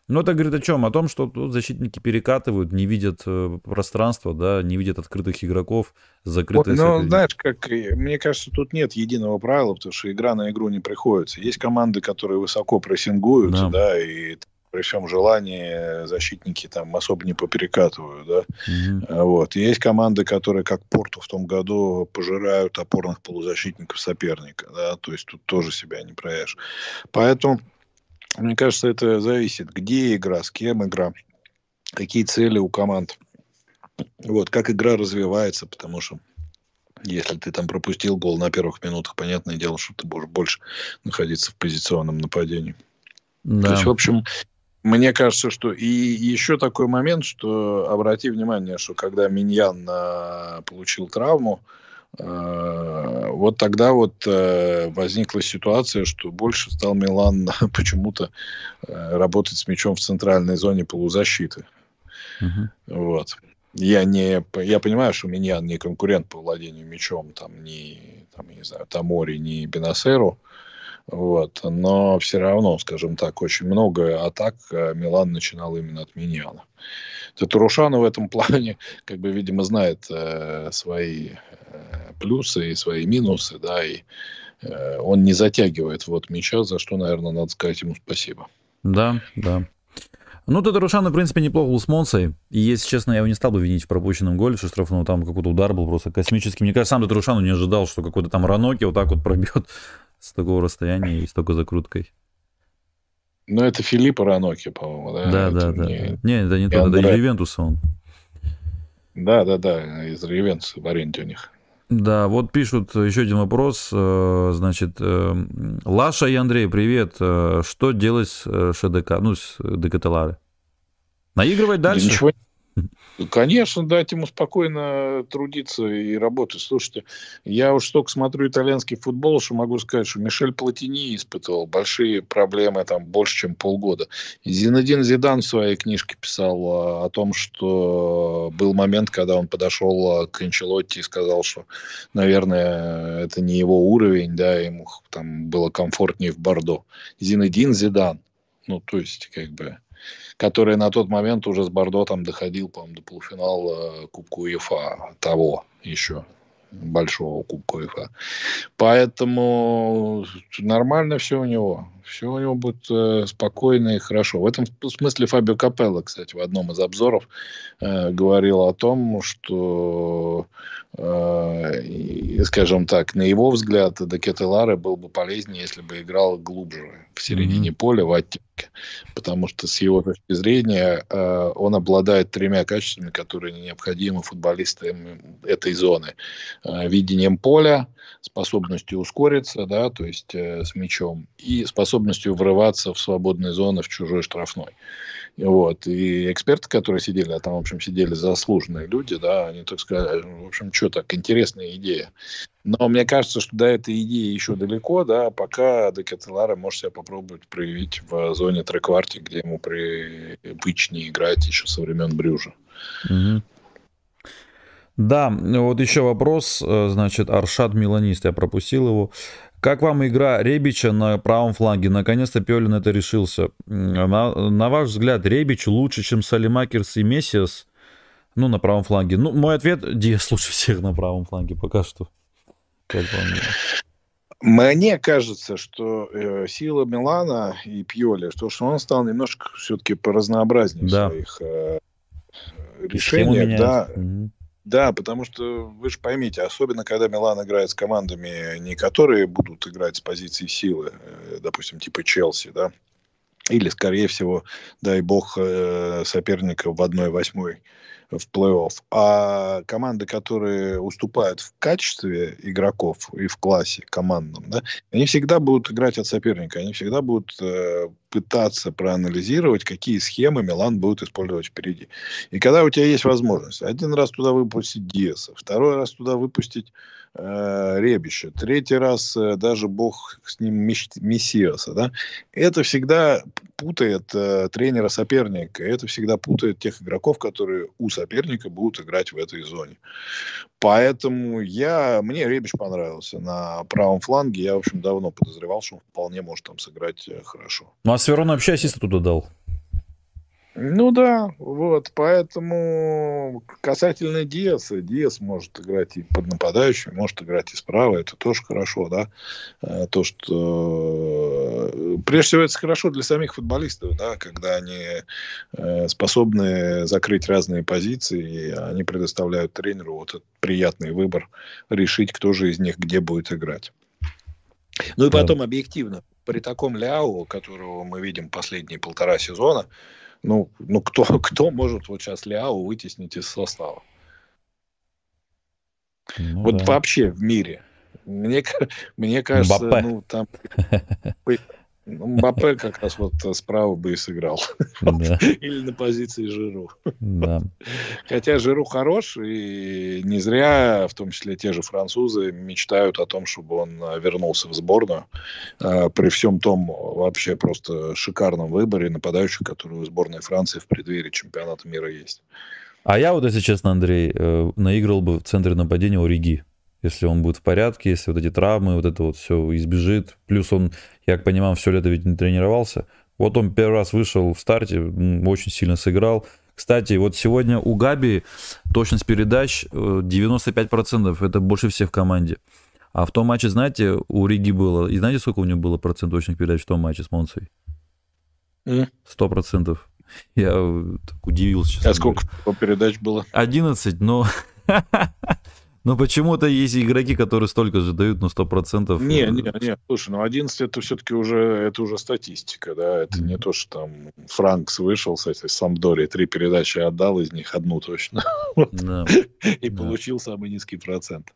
Но это говорит о чем? О том, что тут защитники перекатывают, не видят э, пространства, да, не видят открытых игроков, закрытые. Ну, знаешь, как мне кажется, тут нет единого правила, потому что игра на игру не приходится. Есть команды, которые высоко прессингуют, да, да и при всем желании защитники там особо не поперекатывают, да. Угу. Вот. есть команды, которые, как Порту в том году, пожирают опорных полузащитников соперника, да, то есть тут тоже себя не проявишь. Поэтому мне кажется, это зависит, где игра, с кем игра, какие цели у команд. Вот, как игра развивается, потому что если ты там пропустил гол на первых минутах, понятное дело, что ты будешь больше находиться в позиционном нападении. Да. То есть, в общем, мне кажется, что и еще такой момент, что обрати внимание, что когда Миньян а, получил травму, вот тогда вот э, возникла ситуация, что больше стал Милан [LAUGHS] почему-то э, работать с мячом в центральной зоне полузащиты. Uh-huh. Вот. Я не, я понимаю, что меня не конкурент по владению мячом, там, ни, там, не знаю, Тамори, ни Бенасеру, вот, но все равно, скажем так, очень много атак э, Милан начинал именно от Миньяна. Татурушану в этом [LAUGHS] плане, как бы, видимо, знает э, свои э, плюсы и свои минусы, да, и э, он не затягивает вот мяча, за что, наверное, надо сказать ему спасибо. Да, да. Ну, Татарушан, в принципе, неплохо был с Монсой. И, если честно, я его не стал бы винить в пропущенном голе, что штрафного там какой-то удар был просто космический. Мне кажется, сам Татарушану не ожидал, что какой-то там Раноки вот так вот пробьет [LAUGHS] с такого расстояния и с такой закруткой. Ну, это Филиппа Раноки, по-моему, да? Да, это да, да. Не, это не, не тот, это из Ювентуса он. Да, да, да, из Ювентуса в аренде у них. Да, вот пишут еще один вопрос. Э, значит, э, Лаша и Андрей, привет. Э, что делать с ШДК, ну, с ДКТЛАРы? Наигрывать дальше? Да ничего, Конечно, дать ему спокойно трудиться и работать. Слушайте, я уж столько смотрю итальянский футбол, что могу сказать, что Мишель Платини испытывал большие проблемы там больше, чем полгода. Зинедин Зидан в своей книжке писал а, о том, что был момент, когда он подошел а, к Анчелотти и сказал, что, наверное, это не его уровень, да, ему там было комфортнее в Бордо. Зинедин Зидан. Ну, то есть, как бы который на тот момент уже с Бордо там доходил, по-моему, до полуфинала Кубка УЕФА того еще большого Кубка УЕФА. Поэтому нормально все у него. Все у него будет э, спокойно и хорошо. В этом смысле Фабио Капелло, кстати, в одном из обзоров э, говорил о том, что, э, скажем так, на его взгляд, Декетеларе был бы полезнее, если бы играл глубже в середине mm-hmm. поля в оттенке. Потому что с его точки зрения э, он обладает тремя качествами, которые необходимы футболистам этой зоны. Э, видением поля, способностью ускориться, да, то есть э, с мячом, и способностью врываться в свободные зоны в чужой штрафной. Вот. И эксперты, которые сидели, а там, в общем, сидели заслуженные люди, да, они, так сказать, в общем, что так, интересная идея. Но мне кажется, что до этой идеи еще далеко, да, пока Декателара может себя попробовать проявить в зоне трекварти, где ему привычнее играть еще со времен Брюжа. Угу. Да, вот еще вопрос, э, значит, Аршат Миланист, я пропустил его. Как вам игра Ребича на правом фланге? Наконец-то Пиолин это решился. На, на ваш взгляд, Ребич лучше, чем Салимакерс и Мессиас? Ну, на правом фланге. Ну, мой ответ, Диас лучше всех на правом фланге пока что. Как вам мне кажется, что э, сила Милана и Пьоли, что, что он стал немножко все-таки поразнообразнее да. своих э, решениях. Да. Угу. Да, потому что вы же поймите, особенно когда Милан играет с командами, не которые будут играть с позиции силы, э, допустим, типа Челси, да, или, скорее всего, дай бог, э, соперника в 1-8 в плей-офф, а команды, которые уступают в качестве игроков и в классе командном, да, они всегда будут играть от соперника, они всегда будут э, пытаться проанализировать, какие схемы Милан будет использовать впереди. И когда у тебя есть возможность один раз туда выпустить Диаса, второй раз туда выпустить э, Ребища, третий раз э, даже бог с ним Мессиаса, да, это всегда путает э, тренера соперника, это всегда путает тех игроков, которые у соперника будут играть в этой зоне. Поэтому я, мне Ребич понравился на правом фланге, я, в общем, давно подозревал, что он вполне может там сыграть э, хорошо. Ну, а Сверон ассиста туда дал. Ну да, вот, поэтому касательно Диаса, Диас может играть и под нападающим, может играть и справа, это тоже хорошо, да, э, то, что э, прежде всего это хорошо для самих футболистов, да, когда они э, способны закрыть разные позиции, и они предоставляют тренеру вот этот приятный выбор решить, кто же из них где будет играть. Ну и потом объективно, при таком Ляо, которого мы видим последние полтора сезона, ну, ну кто, [LAUGHS] кто может вот сейчас Ляо вытеснить из состава? Ну, вот да. вообще в мире. Мне, [LAUGHS] мне кажется, Мбаппе. ну там [LAUGHS] Мбаппе как раз вот справа бы и сыграл. Да. [LAUGHS] Или на позиции Жиру. Да. Хотя Жиру хорош, и не зря, в том числе те же французы, мечтают о том, чтобы он вернулся в сборную. А, при всем том вообще просто шикарном выборе нападающих, который у сборной Франции в преддверии чемпионата мира есть. А я вот, если честно, Андрей, э, наиграл бы в центре нападения Ориги. Если он будет в порядке, если вот эти травмы, вот это вот все избежит. Плюс он, я понимаю, все лето ведь не тренировался. Вот он первый раз вышел в старте, очень сильно сыграл. Кстати, вот сегодня у Габи точность передач 95%, э, это больше всех в команде. А в том матче, знаете, у Риги было, и знаете, сколько у него было процент точных передач в том матче с Монцей? Сто процентов. Я так удивился. А сколько передач было? 11, но... [LAUGHS] Но почему-то есть игроки, которые столько же дают, ну, 100%. Не, не, не, слушай, ну 11 это все-таки уже, это уже статистика, да, это mm-hmm. не то, что там Франкс вышел с этой Самдори, три передачи отдал, из них одну точно. И получил самый низкий процент.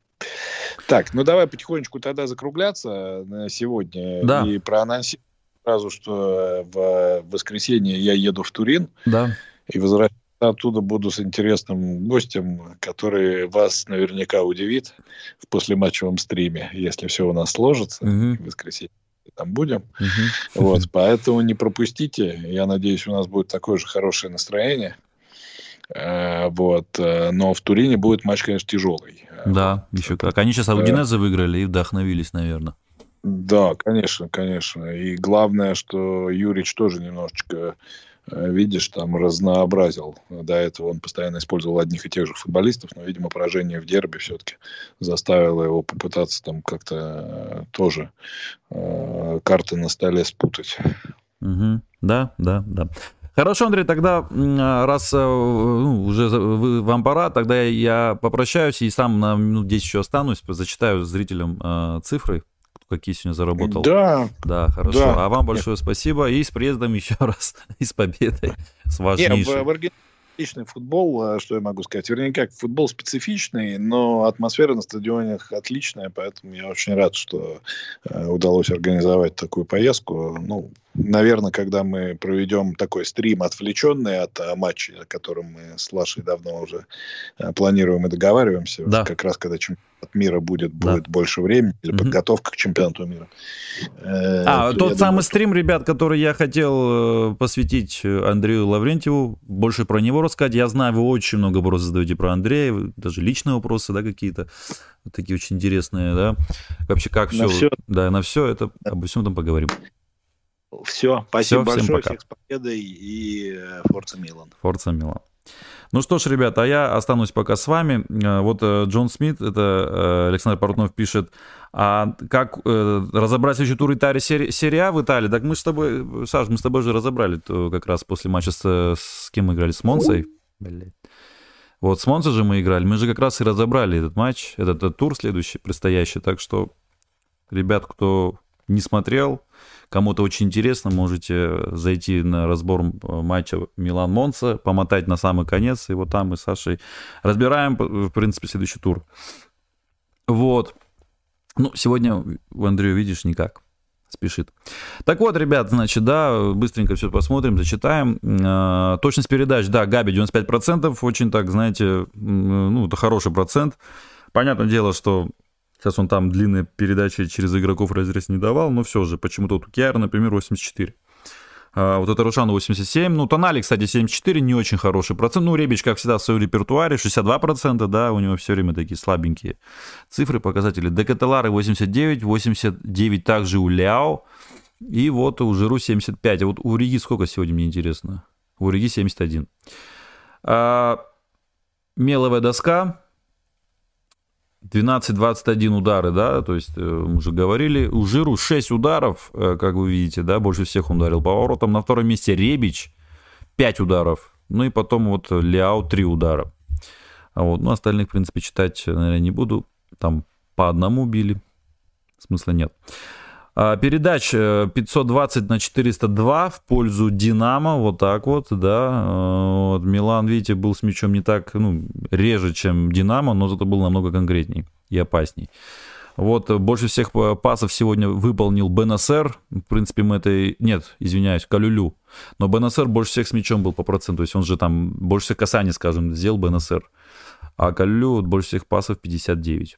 Так, ну давай потихонечку тогда закругляться на сегодня да. и проанонсировать сразу, что в воскресенье я еду в Турин. Да. И возвращаюсь оттуда буду с интересным гостем, который вас наверняка удивит в послематчевом стриме, если все у нас сложится угу. в воскресенье. Там будем. Угу. Вот, поэтому не пропустите. Я надеюсь, у нас будет такое же хорошее настроение. Э, вот. Э, но в Турине будет матч, конечно, тяжелый. Да, еще как. Они сейчас Аудинезе выиграли и вдохновились, наверное. Да, конечно, конечно. И главное, что Юрич тоже немножечко Э, видишь, там разнообразил. До этого он постоянно использовал одних и тех же футболистов, но, видимо, поражение в дерби все-таки заставило его попытаться там как-то э, тоже э, карты на столе спутать. Угу. Да, да, да. Хорошо, Андрей, тогда раз ну, уже вам пора, тогда я попрощаюсь и сам на минут 10 еще останусь, зачитаю зрителям э, цифры, какие сегодня заработал. Да. Да, хорошо. Да. А вам большое Нет. спасибо. И с приездом еще [LAUGHS] раз, и с победой, с важнейшей. Нет, в, в Аргентине отличный футбол, а что я могу сказать. Вернее, как футбол специфичный, но атмосфера на стадионах отличная, поэтому я очень рад, что э, удалось организовать такую поездку. Ну, наверное, когда мы проведем такой стрим отвлеченный от а, матча, о котором мы с Лашей давно уже а, планируем и договариваемся, да. как раз когда чемпионат мира будет, да. будет больше времени, или угу. подготовка к чемпионату мира. Э, а, тот самый думаю, стрим, ребят, который я хотел э, посвятить Андрею Лаврентьеву, больше про него рассказать. Я знаю, вы очень много вопросов задаете про Андрея, даже личные вопросы, да, какие-то вот такие очень интересные, да. Вообще, как все, все. Да, на все это, обо всем там поговорим. Все, спасибо Все, большое, пока. всех с победой и э, Форца Милан. Форца Милан. Ну что ж, ребята, а я останусь пока с вами. Э, вот э, Джон Смит, это Александр Портнов пишет, а как разобрать следующий тур Италии, серия А в Италии? Так мы с тобой, Саш, мы с тобой же разобрали то как раз после матча с, с кем мы играли, с Монсой. Вот с Монсой же мы играли, мы же как раз и разобрали этот матч, этот, этот тур следующий, предстоящий. Так что, ребят, кто не смотрел, Кому-то очень интересно, можете зайти на разбор матча Милан-Монца, помотать на самый конец, и вот там мы с Сашей разбираем, в принципе, следующий тур. Вот. Ну, сегодня в Андрею, видишь, никак спешит. Так вот, ребят, значит, да, быстренько все посмотрим, зачитаем. Э, точность передач, да, Габи 95%, очень так, знаете, ну, это хороший процент. Понятное дело, что Сейчас он там длинные передачи через игроков разрез не давал, но все же, почему-то вот у Киара, например, 84. А, вот это Рушану 87. Ну, Тонали, кстати, 74, не очень хороший процент. Ну, Ребич, как всегда, в своем репертуаре 62%, да, у него все время такие слабенькие цифры, показатели. Декателары 89, 89 также у Ляо. И вот у Жиру 75. А вот у Риги сколько сегодня, мне интересно? У Риги 71. А, меловая доска 12-21 удары, да, то есть э, мы уже говорили. У Жиру 6 ударов, э, как вы видите, да, больше всех он ударил по воротам. На втором месте Ребич 5 ударов. Ну и потом вот Ляо 3 удара. А вот, ну, остальных, в принципе, читать, наверное, не буду. Там по одному били. Смысла нет. А, передач 520 э, на 402 в пользу Динамо, вот так вот, да. Э, вот Милан, видите, был с мячом не так, ну, реже, чем Динамо, но зато был намного конкретней и опасней. Вот э, больше всех пасов сегодня выполнил Бенасер. В принципе, мы это... Нет, извиняюсь, Калюлю. Но Бенасер больше всех с мячом был по проценту. То есть он же там больше всех касаний, скажем, сделал Бенасер. А Калюлю больше всех пасов 59.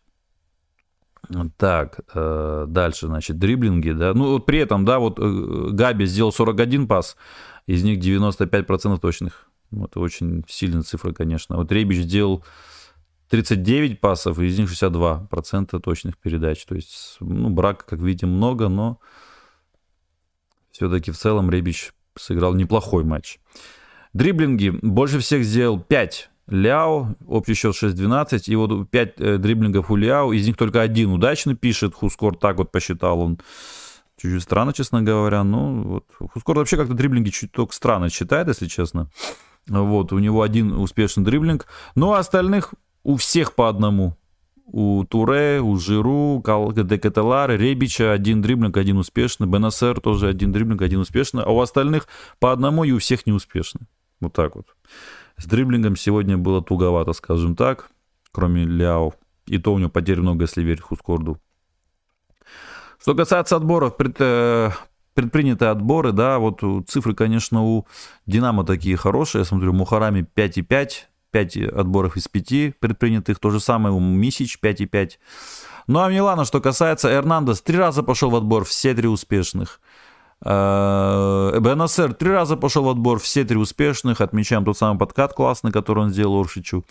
Так, э, дальше, значит, дриблинги, да. Ну, вот при этом, да, вот э, Габи сделал 41 пас, из них 95% точных. Это очень сильная цифра, конечно. Вот Ребич сделал 39 пасов, из них 62% точных передач. То есть, ну, брак, как видим, много, но все-таки в целом Ребич сыграл неплохой матч. Дриблинги больше всех сделал 5 Ляо, общий счет 6-12, и вот 5 э, дриблингов у Ляо, из них только один удачно пишет, Хускор так вот посчитал он. Чуть-чуть странно, честно говоря, ну вот Хускор вообще как-то дриблинги чуть только странно считает, если честно. Вот, у него один успешный дриблинг, ну а остальных у всех по одному. У Туре, у Жиру, Декателара, Ребича один дриблинг, один успешный. Бенасер тоже один дриблинг, один успешный. А у остальных по одному и у всех неуспешный. Вот так вот. С дриблингом сегодня было туговато, скажем так, кроме Ляо. И то у него потерь много, если верить Хускорду. Что касается отборов, пред, э, предпринятые отборы, да, вот цифры, конечно, у Динамо такие хорошие. Я смотрю, Мухарами 5,5, 5 отборов из 5 предпринятых. То же самое у Мисич 5,5. Ну а Милана, что касается, Эрнандес три раза пошел в отбор, все три успешных. Э, БНСР три раза пошел в отбор, все три успешных. Отмечаем тот самый подкат классный, который он сделал Оршичу.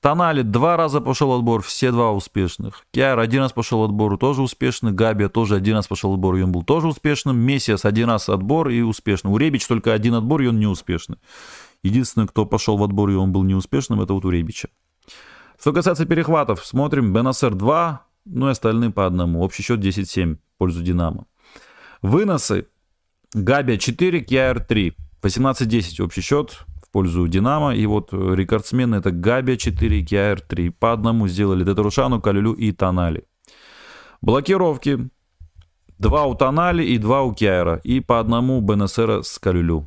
Тонали два раза пошел отбор, все два успешных. Киар один раз пошел отбор, тоже успешный. Габи тоже один раз пошел отбор, и он был тоже успешным. Мессиас один раз отбор и успешный. У Ребич только один отбор, и он не успешный. Единственный, кто пошел в отбор, и он был неуспешным, это вот у Ребича. Что касается перехватов, смотрим, Бенасер 2, ну и остальные по одному. Общий счет 10-7 в пользу Динамо. Выносы Габия 4, Кьяр 3. 18-10 общий счет в пользу Динамо. И вот рекордсмены это Габия 4, Кьяр 3. По одному сделали Детрушану, Калюлю и Тонали. Блокировки. Два у Тонали и два у Кьяра. И по одному БНСР с Калюлю.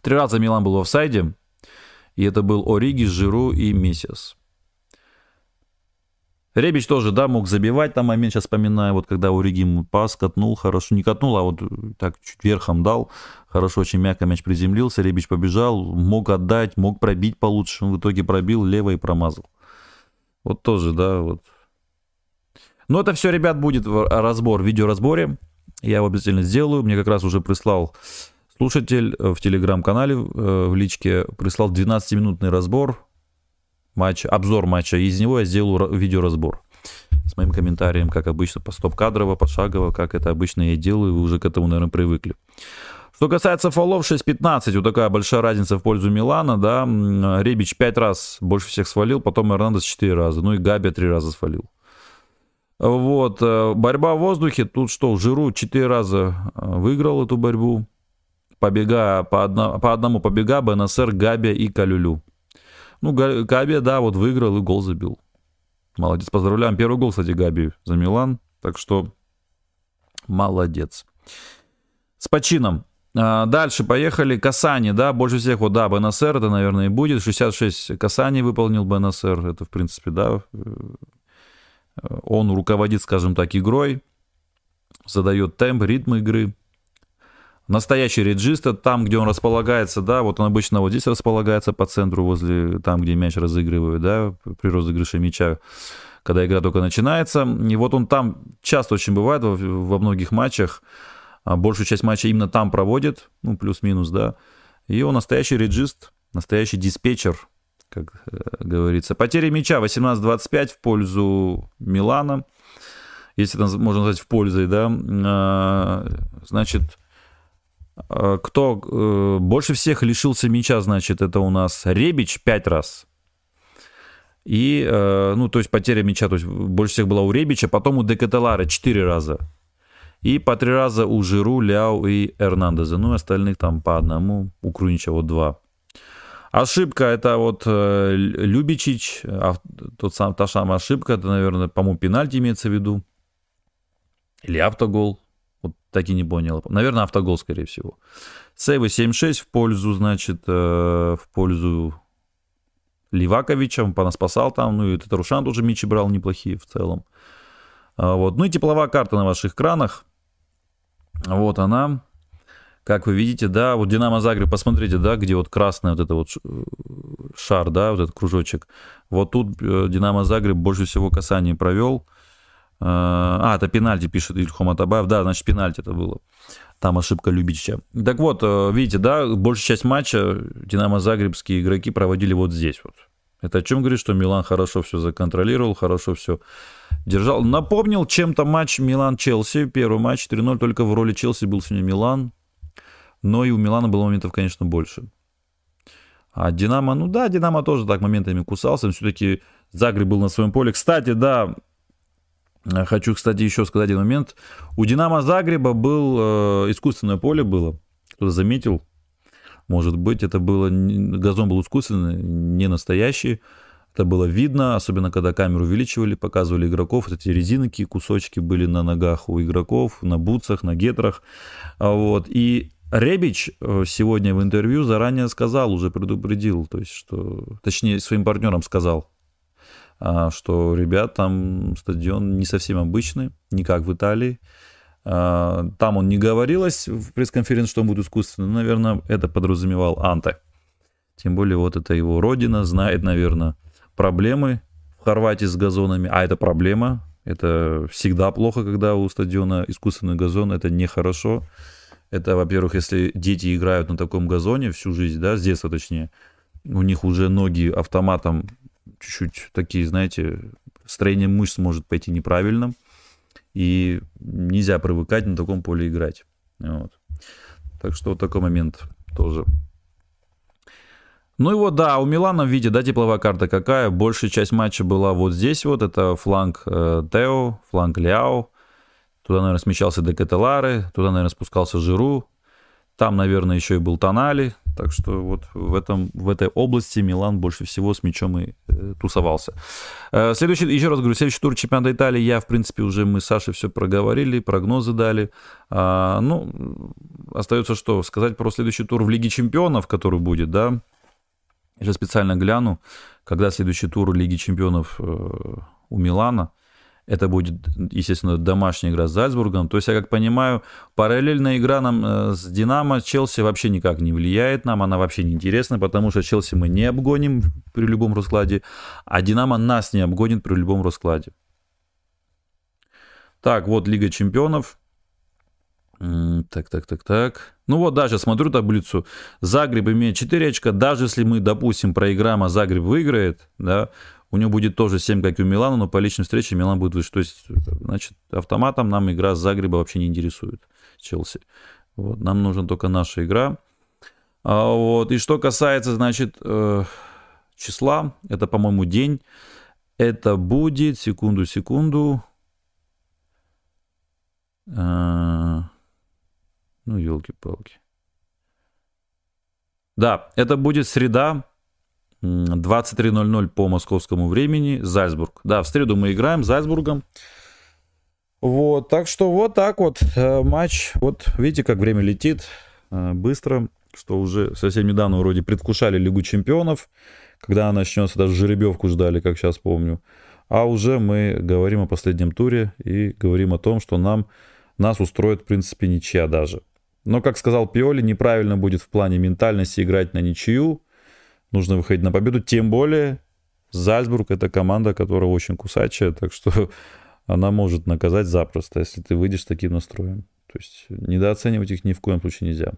Три раза Милан был в офсайде. И это был Ориги, Жиру и Мессиас. Ребич тоже, да, мог забивать там момент, сейчас вспоминаю, вот когда у Ригим пас катнул, хорошо, не катнул, а вот так чуть верхом дал, хорошо, очень мягко мяч приземлился, Ребич побежал, мог отдать, мог пробить получше, в итоге пробил лево и промазал. Вот тоже, да, вот. Но это все, ребят, будет разбор, видеоразборе, я его обязательно сделаю, мне как раз уже прислал слушатель в телеграм-канале, э, в личке, прислал 12-минутный разбор, матч, обзор матча. Из него я сделаю видеоразбор с моим комментарием, как обычно, по стоп-кадрово, пошагово, как это обычно я делаю, вы уже к этому, наверное, привыкли. Что касается фолов 6-15, вот такая большая разница в пользу Милана, да, Ребич 5 раз больше всех свалил, потом Эрнандес 4 раза, ну и Габи 3 раза свалил. Вот, э, борьба в воздухе, тут что, Жиру 4 раза э, выиграл эту борьбу, побега, по, одно, по одному побега, БНСР, Габи и Калюлю. Ну, Габи, да, вот выиграл и гол забил. Молодец, поздравляем. Первый гол, кстати, Габи за Милан. Так что молодец. С почином. А, дальше поехали. Касани, да, больше всех, вот, да, БНСР, это, наверное, и будет. 66 Касани выполнил БНСР. Это, в принципе, да, э, он руководит, скажем так, игрой, задает темп, ритм игры настоящий реджиста, там, где он располагается, да, вот он обычно вот здесь располагается по центру, возле, там, где мяч разыгрывают, да, при розыгрыше мяча, когда игра только начинается. И вот он там часто очень бывает во, во многих матчах, а большую часть матча именно там проводит, ну, плюс-минус, да. И он настоящий реджист, настоящий диспетчер, как э, говорится. Потери мяча 18-25 в пользу Милана, если это можно назвать в пользу, да. А, значит, Э, кто э, больше всех лишился мяча, значит, это у нас Ребич 5 раз. И, э, ну, то есть потеря мяча, то есть больше всех была у Ребича, потом у Декателара 4 раза. И по 3 раза у Жиру, Ляу и Эрнандеза. Ну, и остальных там по одному, у Крунича вот 2. Ошибка это вот э, Любичич, а, тот сам, та самая ошибка, это, наверное, по-моему, пенальти имеется в виду. Или автогол. Так и не понял. Наверное, автогол, скорее всего. Сейвы 7-6 в пользу, значит, э, в пользу Ливаковича. Он понаспасал там. Ну и Татарушан тоже мячи брал неплохие в целом. А, вот. Ну и тепловая карта на ваших экранах. Вот она. Как вы видите, да, вот Динамо Загреб, посмотрите, да, где вот красный вот это вот шар, да, вот этот кружочек. Вот тут э, Динамо Загреб больше всего касаний провел. А, это пенальти, пишет Ильхом Атабаев. Да, значит, пенальти это было. Там ошибка Любича. Так вот, э, видите, да, большая часть матча Динамо Загребские игроки проводили вот здесь вот. Это о чем говорит, что Милан хорошо все законтролировал, хорошо все держал. Напомнил чем-то матч Милан-Челси. Первый матч 3-0, только в роли Челси был сегодня Милан. Но и у Милана было моментов, конечно, больше. А Динамо, ну да, Динамо тоже так моментами кусался. Все-таки Загреб был на своем поле. Кстати, да, хочу, кстати, еще сказать один момент. У Динамо Загреба был э, искусственное поле было. Кто-то заметил? Может быть, это было... Газон был искусственный, не настоящий. Это было видно, особенно когда камеру увеличивали, показывали игроков. Вот эти резинки, кусочки были на ногах у игроков, на бутсах, на гетрах. Вот. И Ребич э, сегодня в интервью заранее сказал, уже предупредил, то есть, что, точнее, своим партнерам сказал, а, что, ребят, там стадион не совсем обычный, не как в Италии. А, там он не говорилось в пресс-конференции, что он будет искусственный. Наверное, это подразумевал Анте. Тем более вот это его родина, знает, наверное, проблемы в Хорватии с газонами. А это проблема. Это всегда плохо, когда у стадиона искусственный газон. Это нехорошо. Это, во-первых, если дети играют на таком газоне всю жизнь, да, с детства точнее, у них уже ноги автоматом чуть-чуть такие, знаете, строение мышц может пойти неправильно, и нельзя привыкать на таком поле играть. Вот. Так что вот такой момент тоже. Ну и вот, да, у Милана в виде, да, тепловая карта какая. Большая часть матча была вот здесь вот. Это фланг э, Тео, фланг Ляо. Туда, наверное, смещался Декателары. Туда, наверное, спускался Жиру. Там, наверное, еще и был Тонали. Так что вот в, этом, в этой области Милан больше всего с мячом и э, тусовался. Э, следующий, еще раз говорю, следующий тур чемпионата Италии я, в принципе, уже мы с Сашей все проговорили, прогнозы дали. А, ну, остается что? Сказать про следующий тур в Лиге чемпионов, который будет, да? Я сейчас специально гляну, когда следующий тур Лиги чемпионов э, у Милана. Это будет, естественно, домашняя игра с Зальцбургом. То есть, я как понимаю, параллельная игра нам э, с Динамо, Челси вообще никак не влияет нам, она вообще не интересна, потому что Челси мы не обгоним при любом раскладе, а Динамо нас не обгонит при любом раскладе. Так, вот Лига чемпионов. Так, так, так, так. Ну вот даже смотрю таблицу. Загреб имеет 4 очка. Даже если мы, допустим, проиграем, а Загреб выиграет, да, у него будет тоже 7, как и у Милана, но по личной встрече Милан будет выше. То есть, значит, автоматом нам игра с Загреба вообще не интересует, Челси. Вот, нам нужна только наша игра. А, вот, и что касается, значит, э, числа, это, по-моему, день. Это будет, секунду, секунду. Э, ну, елки-палки. Да, это будет среда, 23.00 по московскому времени, Зальцбург. Да, в среду мы играем с Зальцбургом. Вот, так что вот так вот э, матч. Вот видите, как время летит э, быстро, что уже совсем недавно вроде предвкушали Лигу чемпионов, когда она начнется, даже жеребьевку ждали, как сейчас помню. А уже мы говорим о последнем туре и говорим о том, что нам, нас устроит, в принципе, ничья даже. Но, как сказал Пиоли, неправильно будет в плане ментальности играть на ничью, нужно выходить на победу. Тем более Зальцбург это команда, которая очень кусачая, так что [LAUGHS] она может наказать запросто, если ты выйдешь с таким настроем. То есть недооценивать их ни в коем случае нельзя.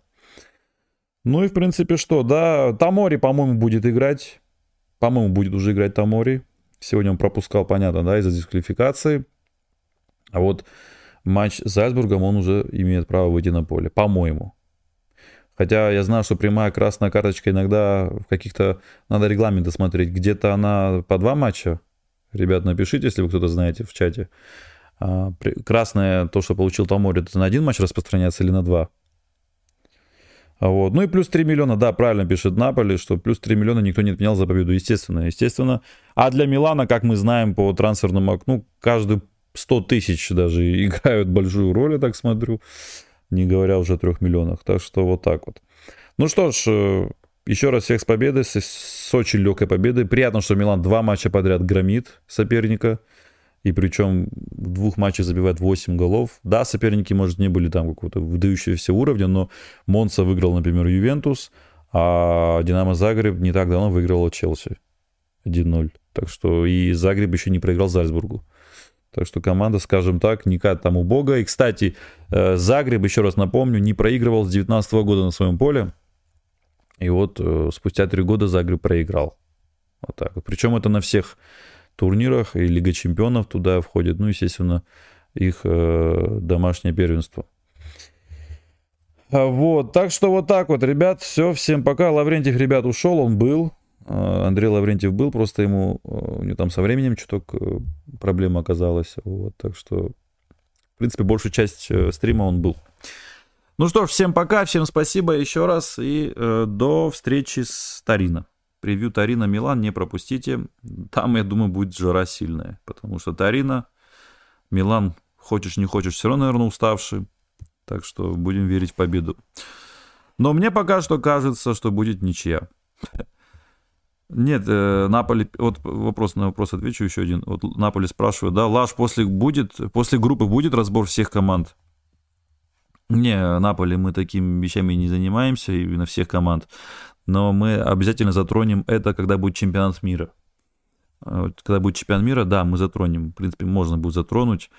Ну и в принципе что, да, Тамори, по-моему, будет играть. По-моему, будет уже играть Тамори. Сегодня он пропускал, понятно, да, из-за дисквалификации. А вот матч с Зальцбургом он уже имеет право выйти на поле, по-моему. Хотя я знаю, что прямая красная карточка иногда в каких-то... Надо регламенты смотреть. Где-то она по два матча. Ребят, напишите, если вы кто-то знаете в чате. А, красная, то, что получил Тамори, это на один матч распространяется или на два? А вот. Ну и плюс 3 миллиона, да, правильно пишет Наполи, что плюс 3 миллиона никто не отменял за победу, естественно, естественно. А для Милана, как мы знаем по трансферному окну, каждый 100 тысяч даже [LAUGHS] играют большую роль, я так смотрю не говоря уже о трех миллионах. Так что вот так вот. Ну что ж, э, еще раз всех с победой, с, очень легкой победой. Приятно, что Милан два матча подряд громит соперника. И причем в двух матчах забивает 8 голов. Да, соперники, может, не были там какого-то выдающегося уровня, но Монса выиграл, например, Ювентус, а Динамо Загреб не так давно выиграл Челси 1-0. Так что и Загреб еще не проиграл Зальцбургу. Так что команда, скажем так, не как там убога. И, кстати, э, Загреб, еще раз напомню, не проигрывал с 19 года на своем поле. И вот э, спустя три года Загреб проиграл. Вот так. Причем это на всех турнирах, и Лига чемпионов туда входит, ну, естественно, их э, домашнее первенство. А вот, так что вот так вот, ребят, все, всем пока. Лаврентьев, ребят, ушел, он был. А, Андрей Лаврентьев был, просто ему, э, у него там со временем чуток э, проблема оказалась. Вот, так что, в принципе, большую часть стрима он был. Ну что ж, всем пока, всем спасибо еще раз и э, до встречи с Тарино. Превью Тарина Милан не пропустите. Там, я думаю, будет жара сильная. Потому что Тарина, Милан, хочешь не хочешь, все равно, наверное, уставший. Так что будем верить в победу. Но мне пока что кажется, что будет ничья. Нет, э, Наполи, вот вопрос на вопрос отвечу еще один. Вот Наполи спрашивает, да, Лаш, после будет, после группы будет разбор всех команд? Не, Наполи мы такими вещами не занимаемся, именно всех команд но мы обязательно затронем это, когда будет чемпионат мира. А когда будет чемпионат мира, да, мы затронем. В принципе, можно будет затронуть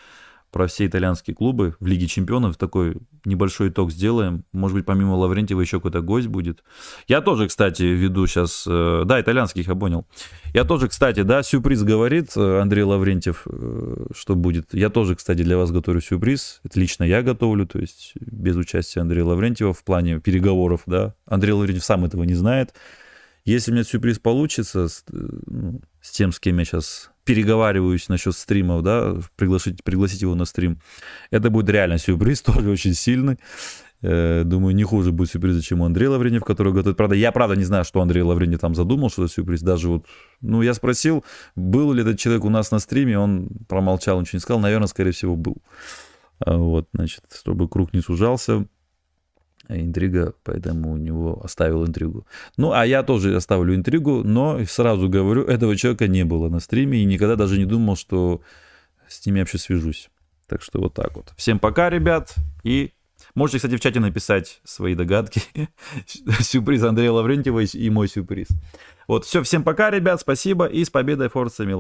про все итальянские клубы в Лиге чемпионов. Такой небольшой итог сделаем. Может быть, помимо Лаврентьева еще какой-то гость будет. Я тоже, кстати, веду сейчас... Э, да, итальянских я понял. Я тоже, кстати, да, сюрприз говорит э, Андрей Лаврентьев, э, что будет. Я тоже, кстати, для вас готовлю сюрприз. Это лично я готовлю, то есть без участия Андрея Лаврентьева в плане переговоров, да. Андрей Лаврентьев сам этого не знает. Если у меня сюрприз получится с, ну, с тем, с кем я сейчас переговариваюсь насчет стримов, да, пригласить, пригласить его на стрим. Это будет реально сюрприз, [LAUGHS] тоже очень сильный. Э, думаю, не хуже будет сюрприз, чем у Андрея Лавренев, который готовит. Правда, я правда не знаю, что Андрей Лавренев там задумал, что это сюрприз. Даже вот, ну, я спросил, был ли этот человек у нас на стриме, он промолчал, ничего не сказал. Наверное, скорее всего, был. А вот, значит, чтобы круг не сужался интрига, поэтому у него оставил интригу. Ну, а я тоже оставлю интригу, но сразу говорю, этого человека не было на стриме и никогда даже не думал, что с ними вообще свяжусь. Так что вот так вот. Всем пока, ребят, и можете, кстати, в чате написать свои догадки. [LAUGHS] сюрприз Андрея Лаврентьева и мой сюрприз. Вот, все, всем пока, ребят, спасибо и с победой Форца Милан.